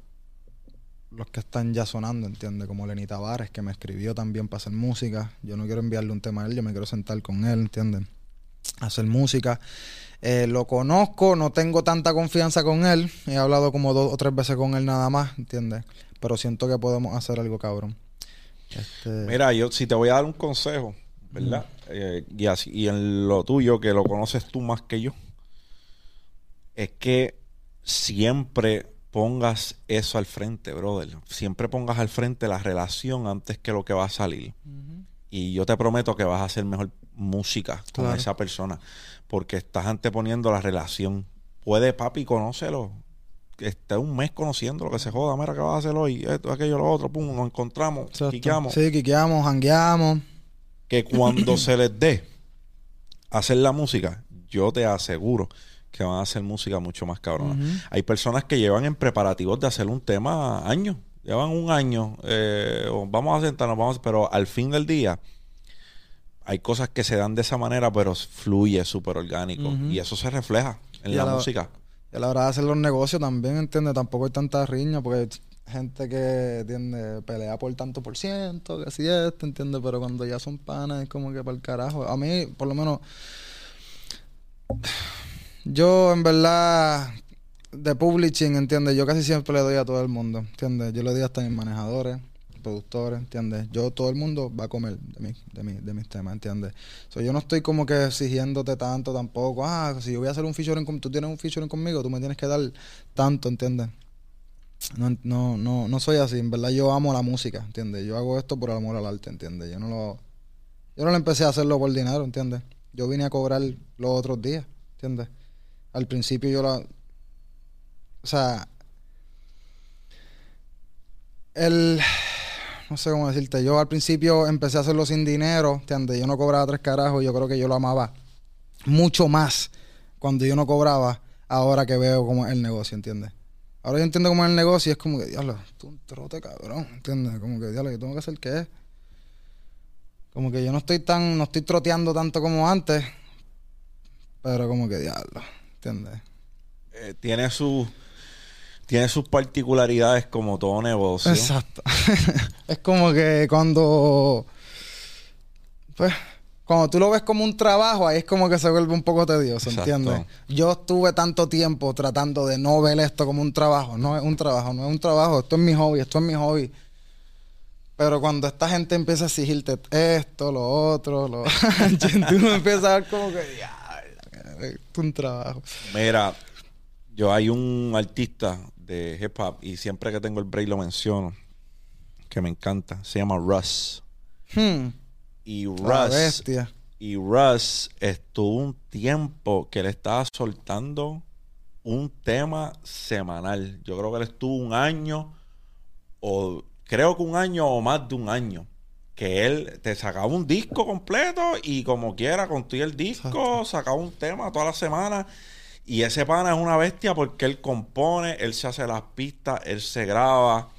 los que están ya sonando, ¿entiendes? Como Lenny Tavares, que me escribió también para hacer música. Yo no quiero enviarle un tema a él, yo me quiero sentar con él, ¿entiendes? Hacer música. Eh, lo conozco, no tengo tanta confianza con él. He hablado como dos o tres veces con él nada más, ¿entiendes? Pero siento que podemos hacer algo cabrón. Este, Mira, yo si te voy a dar un consejo, ¿verdad? Eh, y, así, y en lo tuyo, que lo conoces tú más que yo, es que siempre pongas eso al frente, brother. Siempre pongas al frente la relación antes que lo que va a salir. Y yo te prometo que vas a hacer mejor música con Claro. esa persona. Porque estás anteponiendo la relación. Puede, papi, conócelo. Esté un mes conociendo lo que se joda. Mira, ¿qué vas a hacer hoy? Esto, aquello, lo otro. Pum, nos encontramos. Exacto. quiqueamos. Sí, quiqueamos, jangueamos. Que cuando se les dé hacer la música, yo te aseguro que van a hacer música mucho más cabrona. Hay personas que llevan en preparativos de hacer un tema años. Llevan un año. eh, vamos a sentarnos, vamos, pero al fin del día hay cosas que se dan de esa manera, pero fluye súper orgánico. Y eso se refleja en Y la a la- música. Y a la hora de hacer los negocios también, ¿entiendes? Tampoco hay tanta riña porque hay gente que, ¿entiendes? Pelea por tanto por ciento, que así esto, ¿entiendes? Pero cuando ya son panas es como que para el carajo. A mí, por lo menos, yo en verdad, de publishing, ¿entiendes? Yo casi siempre le doy a todo el mundo, ¿entiendes? Yo le doy hasta mis manejadores, productores, ¿entiendes? Yo, todo el mundo va a comer de, mi, de, mi- de mis temas, ¿entiendes? So, yo no estoy como que exigiéndote tanto tampoco. Ah, si yo voy a hacer un featuring, con, tú tienes un featuring conmigo, tú me tienes que dar tanto, ¿entiendes? No, no, no, no soy así. En verdad yo amo la música, ¿entiendes? Yo hago esto por amor al arte, ¿entiendes? Yo no lo... Yo no lo empecé a hacerlo por dinero, ¿entiendes? Yo vine a cobrar los otros días, ¿entiendes? Al principio yo la... O sea... El... No sé cómo decirte. Yo al principio empecé a hacerlo sin dinero, ¿entiendes? Yo no cobraba tres carajos yo creo que yo lo amaba mucho más cuando yo no cobraba ahora que veo cómo es el negocio, ¿entiendes? Ahora yo entiendo cómo es el negocio y es como que, diablo, tú un trote cabrón, ¿entiendes? Como que, diablo, yo tengo que hacer qué. Como que yo no estoy tan, no estoy troteando tanto como antes, pero como que, diablo, ¿entiendes? Eh, tiene sus tiene sus particularidades como todo negocio. Exacto. es como que cuando. Pues. cuando tú lo ves como un trabajo, ahí es como que se vuelve un poco tedioso, Exacto. ¿entiendes? Yo estuve tanto tiempo tratando de no ver esto como un trabajo. No es un trabajo, no es un trabajo. Esto es mi hobby, esto es mi hobby. Pero cuando esta gente empieza a exigirte esto, lo otro, lo... tú empiezas a ver como que... "Ya, es un trabajo. Mira, yo hay un artista de hip hop y siempre que tengo el break lo menciono, que me encanta. Se llama Russ. Hmm, Y la Russ, y Russ estuvo un tiempo que le estaba soltando un tema semanal. Yo creo que él estuvo un año o creo que un año o más de un año. Que él te sacaba un disco completo y como quiera, con todo y el disco, sacaba un tema toda la semana. Y ese pana es una bestia porque él compone, él se hace las pistas, él se graba.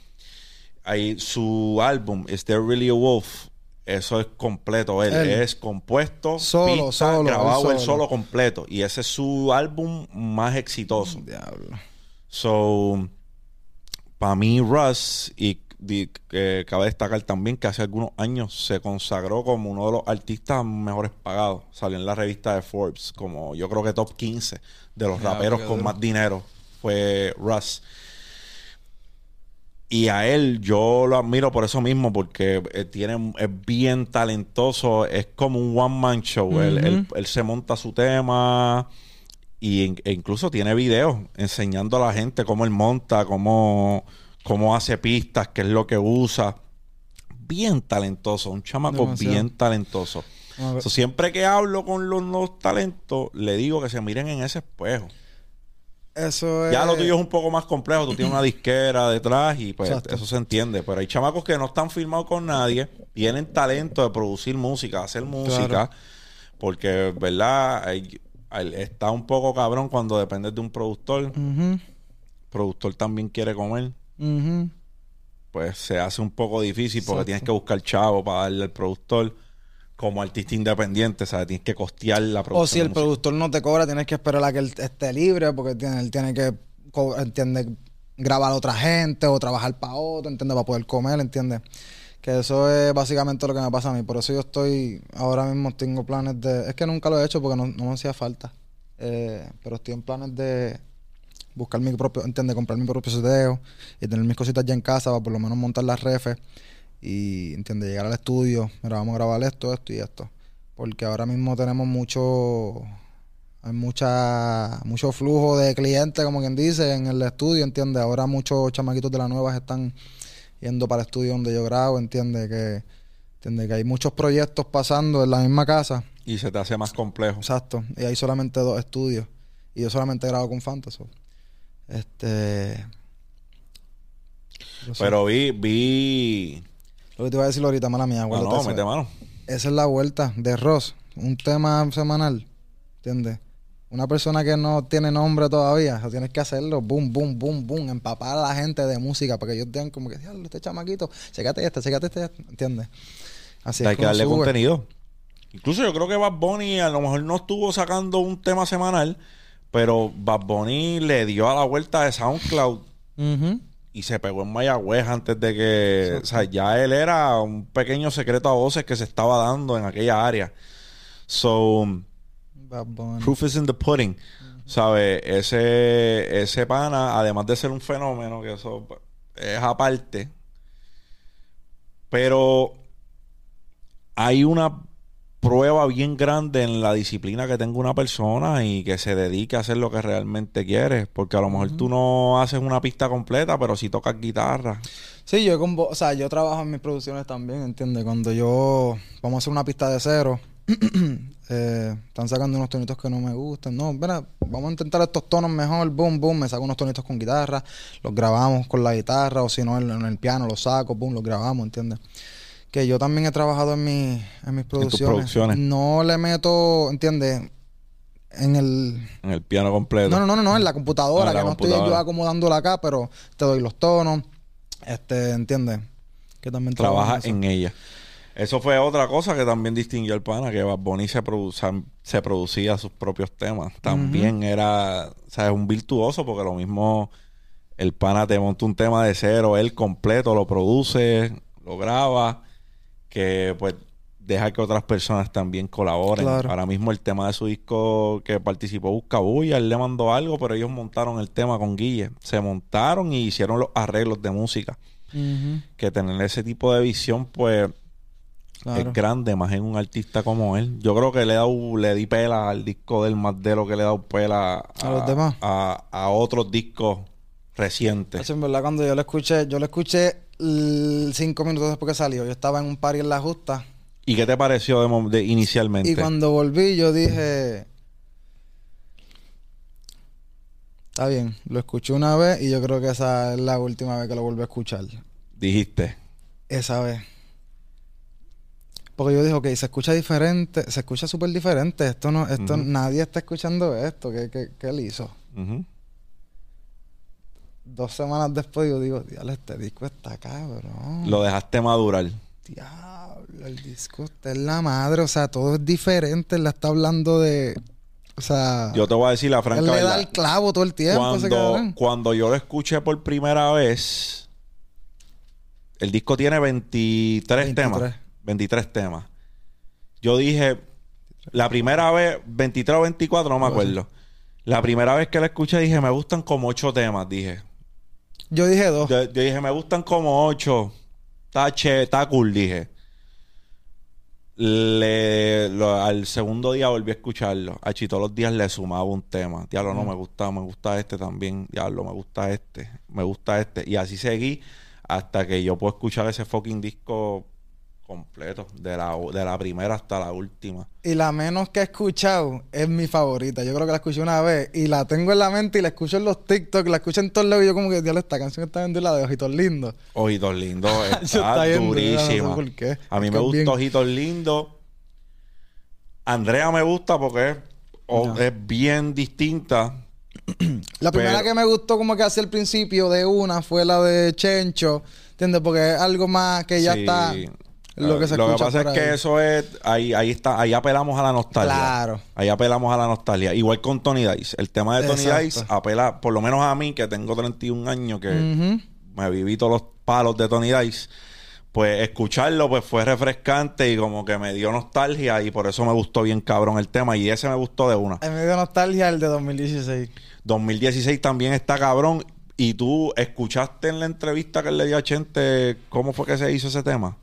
Ahí, su álbum, Is There Really a Wolf? Eso es completo. Él, Él. es compuesto, Solo, pista, solo, grabado él él solo. solo completo. Y ese es su álbum más exitoso. Diablo. So, para mí, Russ, y di- que cabe destacar también que hace algunos años se consagró como uno de los artistas mejores pagados. Salió en la revista de Forbes, como yo creo que top 15 de los raperos con duro. más dinero. Fue Russ. Y a él yo lo admiro por eso mismo, porque eh, tiene, es bien talentoso, es como un one man show. él, él- él se monta su tema y e incluso tiene videos enseñando a la gente cómo él monta, cómo, cómo hace pistas, qué es lo que usa. Bien talentoso, un chamaco Demasiado. bien talentoso. So, siempre que hablo con los nuevos talentos, le digo que se miren en ese espejo. Eso es... Ya lo tuyo es un poco más complejo. Tú tienes una disquera detrás y pues Exacto. eso se entiende. Pero hay chamacos que no están firmados con nadie, tienen talento de producir música, hacer música. Claro. Porque, ¿verdad? Hay- hay- está un poco cabrón cuando dependes de un productor. Ujú, productor también quiere comer. Pues se hace un poco difícil porque Exacto. tienes que buscar chavo para darle al productor. Como artista independiente, ¿sabes? Tienes que costear la producción. O si el productor no te cobra, tienes que esperar a que él esté libre porque tiene, él tiene que, entiende, grabar a otra gente o trabajar para otro, entiende, para poder comer, entiende. Que eso es básicamente lo que me pasa a mí. Por eso yo estoy, ahora mismo tengo planes de, es que nunca lo he hecho porque no, no me hacía falta. Eh, pero estoy en planes de buscar mi propio, entiende, comprar mi propio seteo y tener mis cositas ya en casa para por lo menos montar las refes y, entiende, llegar al estudio, mira, vamos a grabar esto, esto y esto. Porque ahora mismo tenemos mucho, hay mucha, mucho flujo de clientes, como quien dice, en el estudio, entiende. Ahora muchos chamaquitos de la nueva están yendo para el estudio donde yo grabo, entiende que, entiende que hay muchos proyectos pasando en la misma casa. Y se te hace más complejo. Exacto. Y hay solamente dos estudios. Y yo solamente grabo con Fantasy. Este. Pero vi, vi. Lo que te iba a decir ahorita, mala mía, No, aguántate no, eso. mete mano. Esa es la vuelta de Ross. Un tema semanal. ¿Entiendes? Una persona que no tiene nombre todavía, o sea, tienes que hacerlo, boom, boom, boom, boom, empapar a la gente de música para que ellos tengan como que, diablo, este chamaquito, chécate este, chécate este, ¿entiendes? Así hay es que darle sube. contenido. Incluso yo creo que Bad Bunny a lo mejor no estuvo sacando un tema semanal, pero Bad Bunny le dio a la vuelta de SoundCloud Ujú. Y se pegó en Mayagüez antes de que... O sea, ya él era un pequeño secreto a voces que se estaba dando en aquella área. So, proof is in the pudding. ¿Sabes? Ese, ese pana, además de ser un fenómeno, que eso es aparte, pero hay una prueba bien grande en la disciplina que tenga una persona y que se dedique a hacer lo que realmente quiere. Porque a lo mejor tú no haces una pista completa, pero si tocas guitarra. Sí, yo con o sea, yo trabajo en mis producciones también, ¿entiendes? Cuando yo vamos a hacer una pista de cero, eh, están sacando unos tonitos que no me gustan. No, mira, vamos a intentar estos tonos mejor, boom, boom, me saco unos tonitos con guitarra, los grabamos con la guitarra, o si no, en, en el piano los saco, boom, los grabamos, ¿entiendes? Que yo también he trabajado en, mi, en mis producciones. producciones. No le meto, ¿entiendes? En el, En el piano completo. no, no, no, no, no, en la computadora, Ah, en la que no estoy yo acomodándola acá, pero te doy los tonos. Este, ¿entiendes? Que también Trabaja en ella. Eso fue otra cosa que también distinguió al pana, que Bad Bunny se, produ- se producía sus propios temas. También era, o sea, es un virtuoso porque lo mismo el pana te monta un tema de cero, él completo lo produce, lo graba, que pues deja que otras personas también colaboren. Claro. Ahora mismo el tema de su disco que participó Buscabulla, él le mandó algo, pero ellos montaron el tema con Guille. Se montaron y hicieron los arreglos de música. Que tener ese tipo de visión, pues, Claro. es grande, más en un artista como él. Yo creo que le he dado, le di pela al disco del más de lo que le he dado pela ¿A los demás? a, a otros discos recientes. Hacho, en verdad, cuando yo lo escuché, yo lo escuché cinco minutos después que salió. Yo estaba en un party en la justa. ¿Y qué te pareció de, inicialmente? Y cuando volví, yo dije. Está bien, lo escuché una vez y yo creo que esa es la última vez que lo vuelvo a escuchar. Dijiste. Esa vez. Porque yo dije, ok, se escucha diferente, se escucha súper diferente. Esto no, esto, Ujú. nadie está escuchando esto. ¿Qué, qué, qué él hizo? Ujú. Dos semanas después yo digo, diablo, este disco está cabrón. Lo dejaste madurar. Diablo, el disco está en la madre. O sea, todo es diferente. Él la está hablando de. O sea, Yo te voy a decir la franca él le da el clavo todo el tiempo. Cuando, cuando yo lo escuché por primera vez, el disco tiene 23, 23. temas. 23 temas. Yo dije, la primera vez, 23 o 24, no me acuerdo. La primera vez que lo escuché dije, me gustan como 8 temas, dije. Yo dije dos. Yo, yo dije, me gustan como 8. Está che, está cool, dije. Le, lo- al segundo día volví a escucharlo. A todos los días le sumaba un tema. Diablo, no me gusta, me gusta este también. Diablo, me gusta este, me gusta este. Y así seguí hasta que yo puedo escuchar ese fucking disco completo, de la, de la primera hasta la última. Y la menos que he escuchado es mi favorita. Yo creo que la escuché una vez y la tengo en la mente y la escucho en los TikTok, la escucho en todos lados y yo como que, diablo, esta canción está viendo la de Ojitos Lindos. Ojitos lindos, está, dura, durísima. no sé por qué. A mí Es me gusta bien- Ojitos lindos. Andrea me gusta porque es, o- Ya. es bien distinta. La primera Pero- que me gustó como que hacia el principio de una fue la de Chencho, ¿entiendes? Porque es algo más que ya Sí. está lo que se Lo que escucha pasa es que eso es, ahí, ahí está, ahí apelamos a la nostalgia. Claro. Ahí apelamos a la nostalgia. Igual con Tony Dice. El tema de Tony Exacto. Dice apela, por lo menos a mí, que tengo 31 años, que Ujú. me viví todos los palos de Tony Dice. Pues escucharlo pues fue refrescante y como que me dio nostalgia y por eso me gustó bien cabrón el tema y ese me gustó de una. Me dio nostalgia el de 2016. 2016 también está cabrón y tú escuchaste en la entrevista que le dio a Chente cómo fue que se hizo ese tema.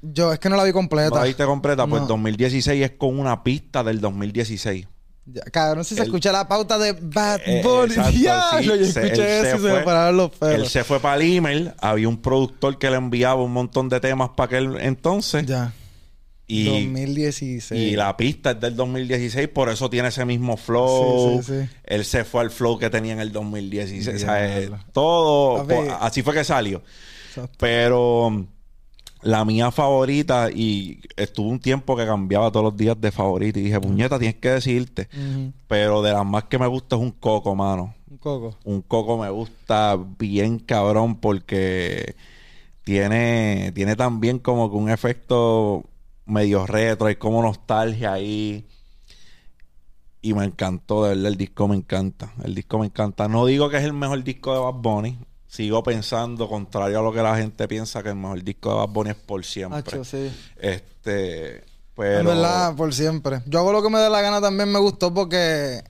Yo, es que no la vi completa. ¿No la viste completa? Pues No. 2016 es con una pista del 2016. Ya, cabrón, si se Él- escucha la pauta de Bad Eh, Bunny. sí, yo se- escuché él eso se y se me pararon los Él pelos. se fue para el email, había un productor que le enviaba un montón de temas para aquel entonces Ya. y, 2016. y la pista es del 2016, por eso tiene ese mismo flow. Sí, sí. Él se fue al flow que tenía en el 2016. O sea, eh, todo, así fue que salió. Exacto. Pero la mía favorita, y estuvo un tiempo que cambiaba todos los días de favorita, y dije, puñeta, tienes que decidirte. Ujú. Pero de las más que me gusta es un coco, mano. Un coco. Un coco me gusta bien cabrón porque tiene, tiene también como que un efecto medio retro, hay como nostalgia ahí. Y me encantó, de verdad, el disco me encanta. El disco me encanta. No digo que es el mejor disco de Bad Bunny. Sigo pensando, contrario a lo que la gente piensa, que el mejor disco de Bad Bunny es por siempre. Hacho, sí. Este, pero... En verdad, por siempre. Yo hago lo que me dé la gana también me gustó porque.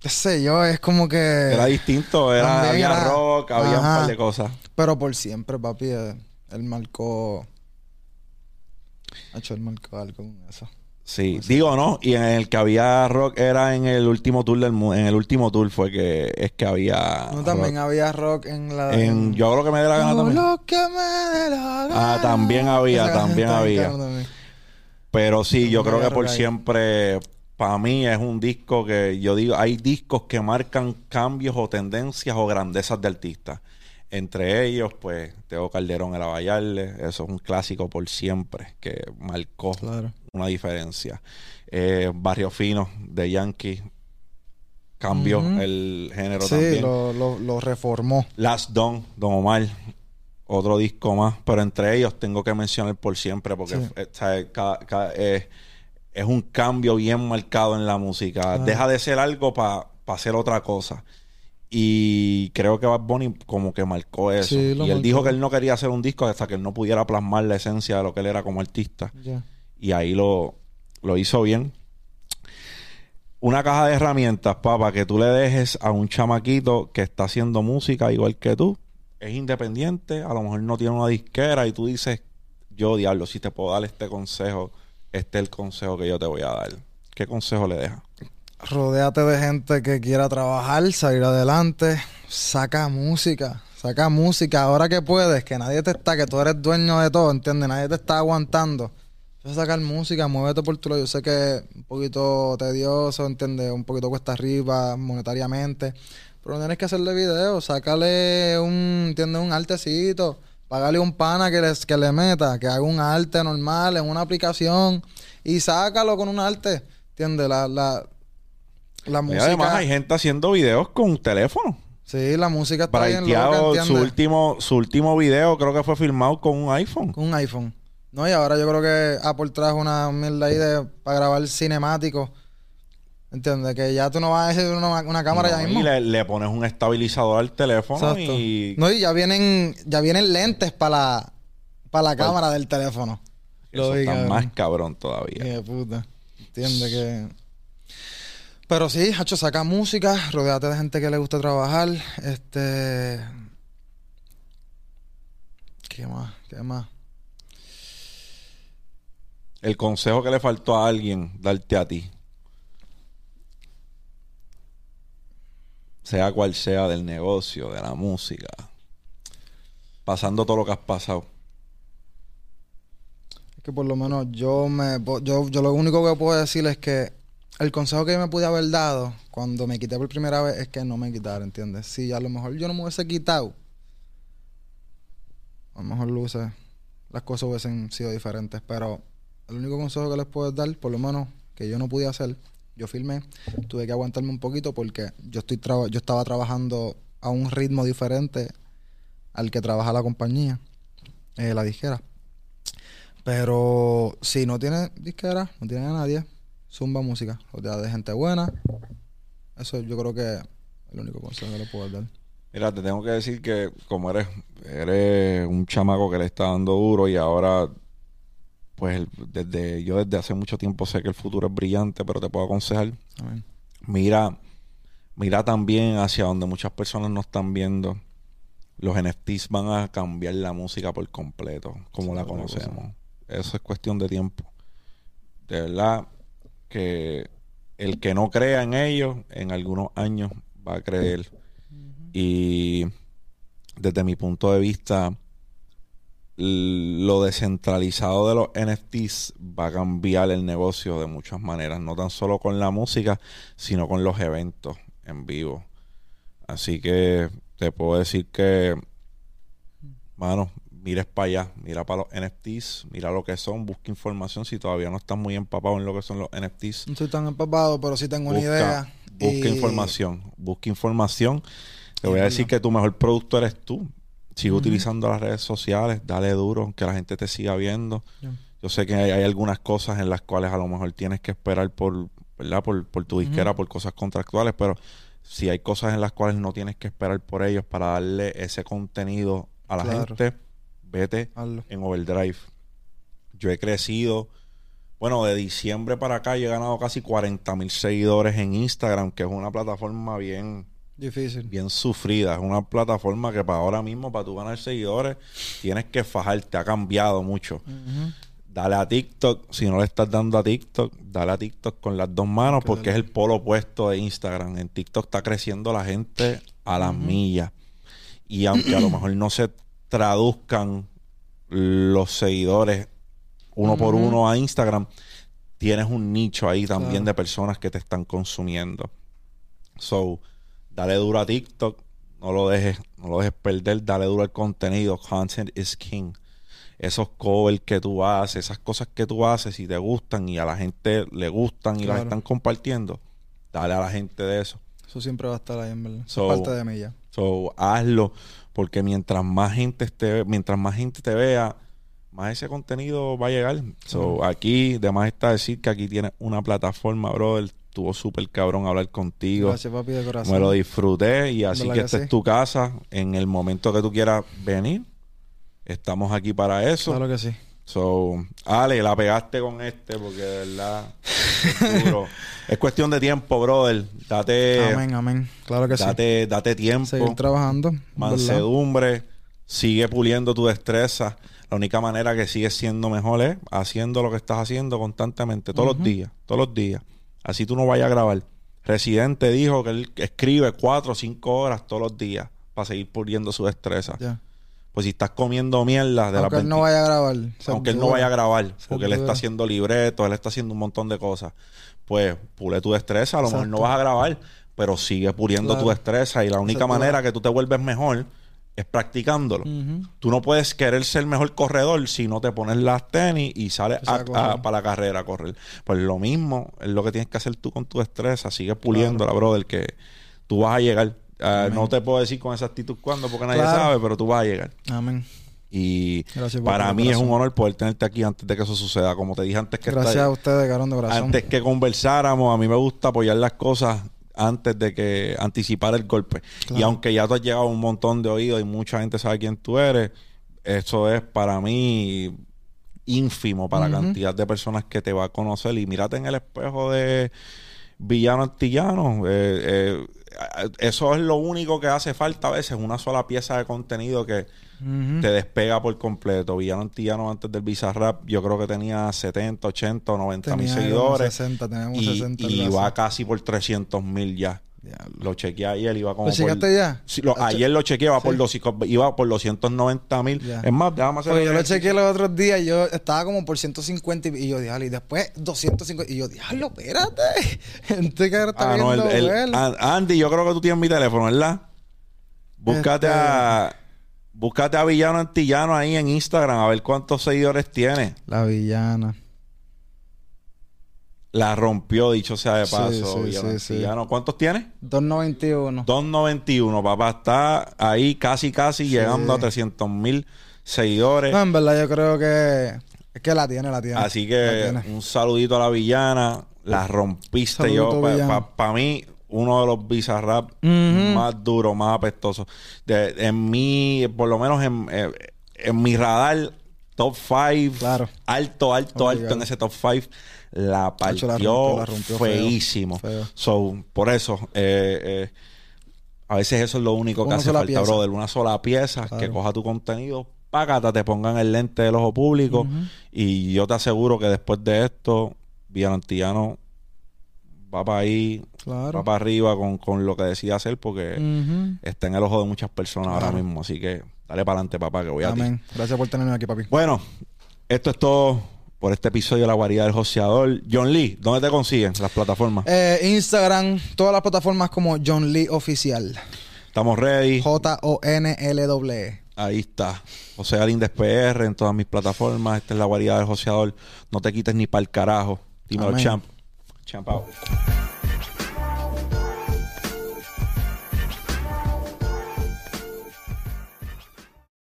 Qué sé yo, es como que. Era distinto, era, había era- rock, había un par de cosas. Pero por siempre, papi. Él marcó. Hacho, él marcó algo con eso. Sí, digo no, y en el que había rock era en el último tour del en el último tour fue que es que había No, también rock. había rock en la. en yo hago lo que me dé la gana también. lo que me dé la gana. Ah, también había, Esa también había. también. Pero sí, yo creo que por ahí. siempre para mí es un disco que yo digo, hay discos que marcan cambios o tendencias o grandezas de artistas. Entre ellos, pues, Teo Calderón era Vallarle, eso es un clásico por siempre, que marcó Claro. Una diferencia. Eh, Barrio Fino de Yankee cambió el género Sí, también. lo, lo, lo reformó. Last Don, Don Omar, otro disco más, pero entre ellos tengo que mencionar por siempre porque Sí. sabe, cada- cada- eh, es un cambio bien marcado en la música. Deja de ser algo para hacer otra cosa. Y creo que Bad Bunny como que marcó eso. Sí, y él marcó. dijo que él no quería hacer un disco hasta que él no pudiera plasmar la esencia de lo que él era como artista. Ya. Y ahí lo, lo hizo bien. Una caja de herramientas, papá, que tú le dejes a un chamaquito que está haciendo música igual que tú. Es independiente, a lo mejor no tiene una disquera y tú dices, yo diablo, si te puedo dar este consejo, este es el consejo que yo te voy a dar. ¿Qué consejo le dejas? Rodéate de gente que quiera trabajar, salir adelante. Saca música. Saca música ahora que puedes, que nadie te está, que tú eres dueño de todo, ¿entiendes? Nadie te está aguantando. A sacar música, muévete por tu lado. Yo sé que un poquito tedioso, ¿entiendes? Un poquito cuesta arriba monetariamente. Pero no tienes que hacerle video, sácale un, ¿entiendes? Un artecito. Págale un pana que, les, que le meta, que haga un arte normal en una aplicación y sácalo con un arte. ¿Entiendes? La, la, la Y música. además hay gente haciendo videos con teléfono. Sí, la música está bien loca, Braiteado, su ¿entiendes? último, su último video creo que fue filmado con un iPhone. Con un iPhone. No, y ahora yo creo que Apple trajo una mierda ahí de, para grabar cinemático. ¿Entiendes? Que ya tú no vas a decir una, una cámara No, ya mismo. Y le, le pones un estabilizador al teléfono Exacto. y No, y ya vienen, ya vienen lentes para la, para la Pal- cámara del teléfono. eso Lo está cabrón. más cabrón todavía. De puta. Entiende que. Pero sí, Hacho, saca música, rodeate de gente que le gusta trabajar. Este. ¿Qué más? ¿Qué más? El consejo que le faltó a alguien darte a ti, sea cual sea del negocio, de la música, pasando todo lo que has pasado. Es que por lo menos yo me yo, yo lo único que puedo decir es que el consejo que yo me pude haber dado cuando me quité por primera vez es que no me quitara, ¿entiendes? Si a lo mejor yo no me hubiese quitado, a lo mejor luce, las cosas hubiesen sido diferentes. Pero el único consejo que les puedo dar, por lo menos que yo no pude hacer, yo filmé, tuve que aguantarme un poquito porque yo estoy traba- yo estaba trabajando a un ritmo diferente al que trabaja la compañía, eh, la disquera. Pero si no tiene disquera, no tiene a nadie, zumba música. O de gente buena. Eso yo creo que es el único consejo que le puedo dar. Mira, te tengo que decir que como eres, eres un chamaco que le está dando duro y ahora, pues desde yo desde hace mucho tiempo sé que el futuro es brillante, pero te puedo aconsejar, Amén. mira, mira también hacia donde muchas personas no están viendo. Los NFTs van a cambiar la música por completo, como Sí, la conocemos. Eso es cuestión de tiempo. De verdad que el que no crea en ellos, en algunos años va a creer. Y desde mi punto de vista, lo descentralizado de los NFTs va a cambiar el negocio de muchas maneras, no tan solo con la música, sino con los eventos en vivo. Así que te puedo decir que, mano, mires para allá, mira para los NFTs, mira lo que son, busca información si todavía no estás muy empapado en lo que son los NFTs. No estoy tan empapado, pero sí tengo una idea. busca Y- información, busca información. Te voy a decir que tu mejor producto eres tú. Sigue utilizando las redes sociales, dale duro, que la gente te siga viendo. Yo sé que hay, hay algunas cosas en las cuales a lo mejor tienes que esperar por, ¿verdad? Por, por tu disquera, por cosas contractuales, pero si hay cosas en las cuales no tienes que esperar por ellos para darle ese contenido a la Claro. gente, vete Hazlo. en Overdrive. Yo he crecido. Bueno, de diciembre para acá yo he ganado casi 40 mil seguidores en Instagram, que es una plataforma bien, Difícil. bien sufrida. Es una plataforma que para ahora mismo, para tú ganar seguidores, tienes que fajarte. Ha cambiado mucho. Dale a TikTok. Si no le estás dando a TikTok, dale a TikTok con las dos manos, que porque es el polo opuesto de Instagram. En TikTok está creciendo la gente a las millas. Y aunque a lo mejor no se traduzcan los seguidores uno por uno a Instagram, tienes un nicho ahí también Claro. de personas que te están consumiendo. So, dale duro a TikTok, no lo dejes, no lo dejes perder, dale duro al contenido. Content is king. Esos covers que tú haces, esas cosas que tú haces, si te gustan y a la gente le gustan y las Claro. están compartiendo, dale a la gente de eso. Eso siempre va a estar ahí, en verdad. Eso So- es parte de mí ya. So, hazlo, porque mientras más gente esté, mientras más gente te vea, más ese contenido va a llegar. So, aquí, de más está decir que aquí tienes una plataforma, brother. Estuvo súper cabrón hablar contigo. Gracias, papi, de corazón. Me lo disfruté y así ¿Verdad que esta sí? es tu casa. En el momento que tú quieras venir, estamos aquí para eso. Claro que sí. So, Ale, la pegaste con este porque de verdad es duro. es cuestión de tiempo, brother. Date, amén, amén. Claro que sí. date, tiempo, Seguir trabajando. ¿verdad? mansedumbre, sigue puliendo tu destreza. La única manera que sigues siendo mejor es haciendo lo que estás haciendo constantemente, todos los días, todos los días. Así tú no vayas a grabar. Residente dijo que él escribe cuatro o cinco horas todos los días para seguir puliendo su destreza. Pues si estás comiendo mierda de Aunque las él no vaya a grabar. aunque él no vaya a grabar, porque él está haciendo libretos, él está haciendo un montón de cosas, pues pule tu destreza, a lo mejor no vas a grabar, pero sigue puliendo tu destreza y la única manera que tú te vuelves mejor es practicándolo. Tú no puedes querer ser mejor corredor si no te pones las tenis y sales a a- correr. a- para la carrera a correr. Pues lo mismo es lo que tienes que hacer tú con tu destreza. Sigue puliéndola, brother, que tú vas a llegar. Ah, no te puedo decir con esa actitud cuándo porque nadie Claro. sabe, pero tú vas a llegar. Amén. Y Gracias, para mí es un honor poder tenerte aquí antes de que eso suceda. Como te dije antes que Gracias a ustedes, cabrón, de corazón. antes que conversáramos, a mí me gusta apoyar las cosas antes de que anticipar el golpe. Claro. Y aunque ya tú has llegado a un montón de oídos y mucha gente sabe quién tú eres, eso es para mí ínfimo para la cantidad de personas que te va a conocer. Y mírate en el espejo de villano antillano. eh, eh, eso es lo único que hace falta a veces, una sola pieza de contenido que Ujú. te despega por completo. Villano Antillano antes del Bizarrap, yo creo que tenía 70, 80 o 90 mil Tenía como seguidores. 60, teníamos y 60. y va casi por 300 mil ya. Lo chequeé ayer, iba como ¿Lo por... checaste ya? Sí, lo- Ah, ayer lo chequeé, por, Sí. 200 iba por 290 mil. Ya. Es más, déjame hacer Porque yo lo chequeé los otros días y yo estaba como por 150 y, y yo, diablo, y después 250 y yo, diablo, espérate. Gente que ahora está Ah, no, el, viendo el- Andy, yo creo que tú tienes mi teléfono, ¿verdad? Búscate Este- a... Búscate a Villano Antillano ahí en Instagram a ver cuántos seguidores tiene. La villana. La rompió, dicho sea de paso, sí, sí, sí. ¿Cuántos tiene? 291. 291, papá. Está ahí casi, casi llegando a 300 mil seguidores. No, en verdad yo creo que es que la tiene, la tiene. Así que tiene. un saludito a la villana. La rompiste Saludito, yo. Para villano. mí, uno de los bizarrap más duros, más apestosos. De- en mi, por lo menos en, eh, en mi radar, top 5. Claro. Alto, alto, alto en ese top 5. La partió, rompió, la rompió feísimo. Feo. So, por eso, eh, eh, a veces eso es lo único que hace falta, pieza. brother. Una sola pieza que coja tu contenido, págata, te pongan el lente del ojo público. Y yo te aseguro que después de esto, Villano Antillano va para ahí, Claro. va para arriba con, con lo que decide hacer porque está en el ojo de muchas personas ahora mismo. Así que dale para adelante, papá, que voy a ti. Amén. Gracias por tenerme aquí, papi. Bueno, esto es todo por este episodio de La Guarida del Joseador. John Lee, ¿dónde te consiguen las plataformas? Eh, Instagram, todas las plataformas como John Lee Oficial. Estamos ready. J-O-N-L-E. Ahí está. José Alínez PR en todas mis plataformas. Esta es la guarida del joseador. No te quites ni para el carajo. Dímelo, champ. Champ out.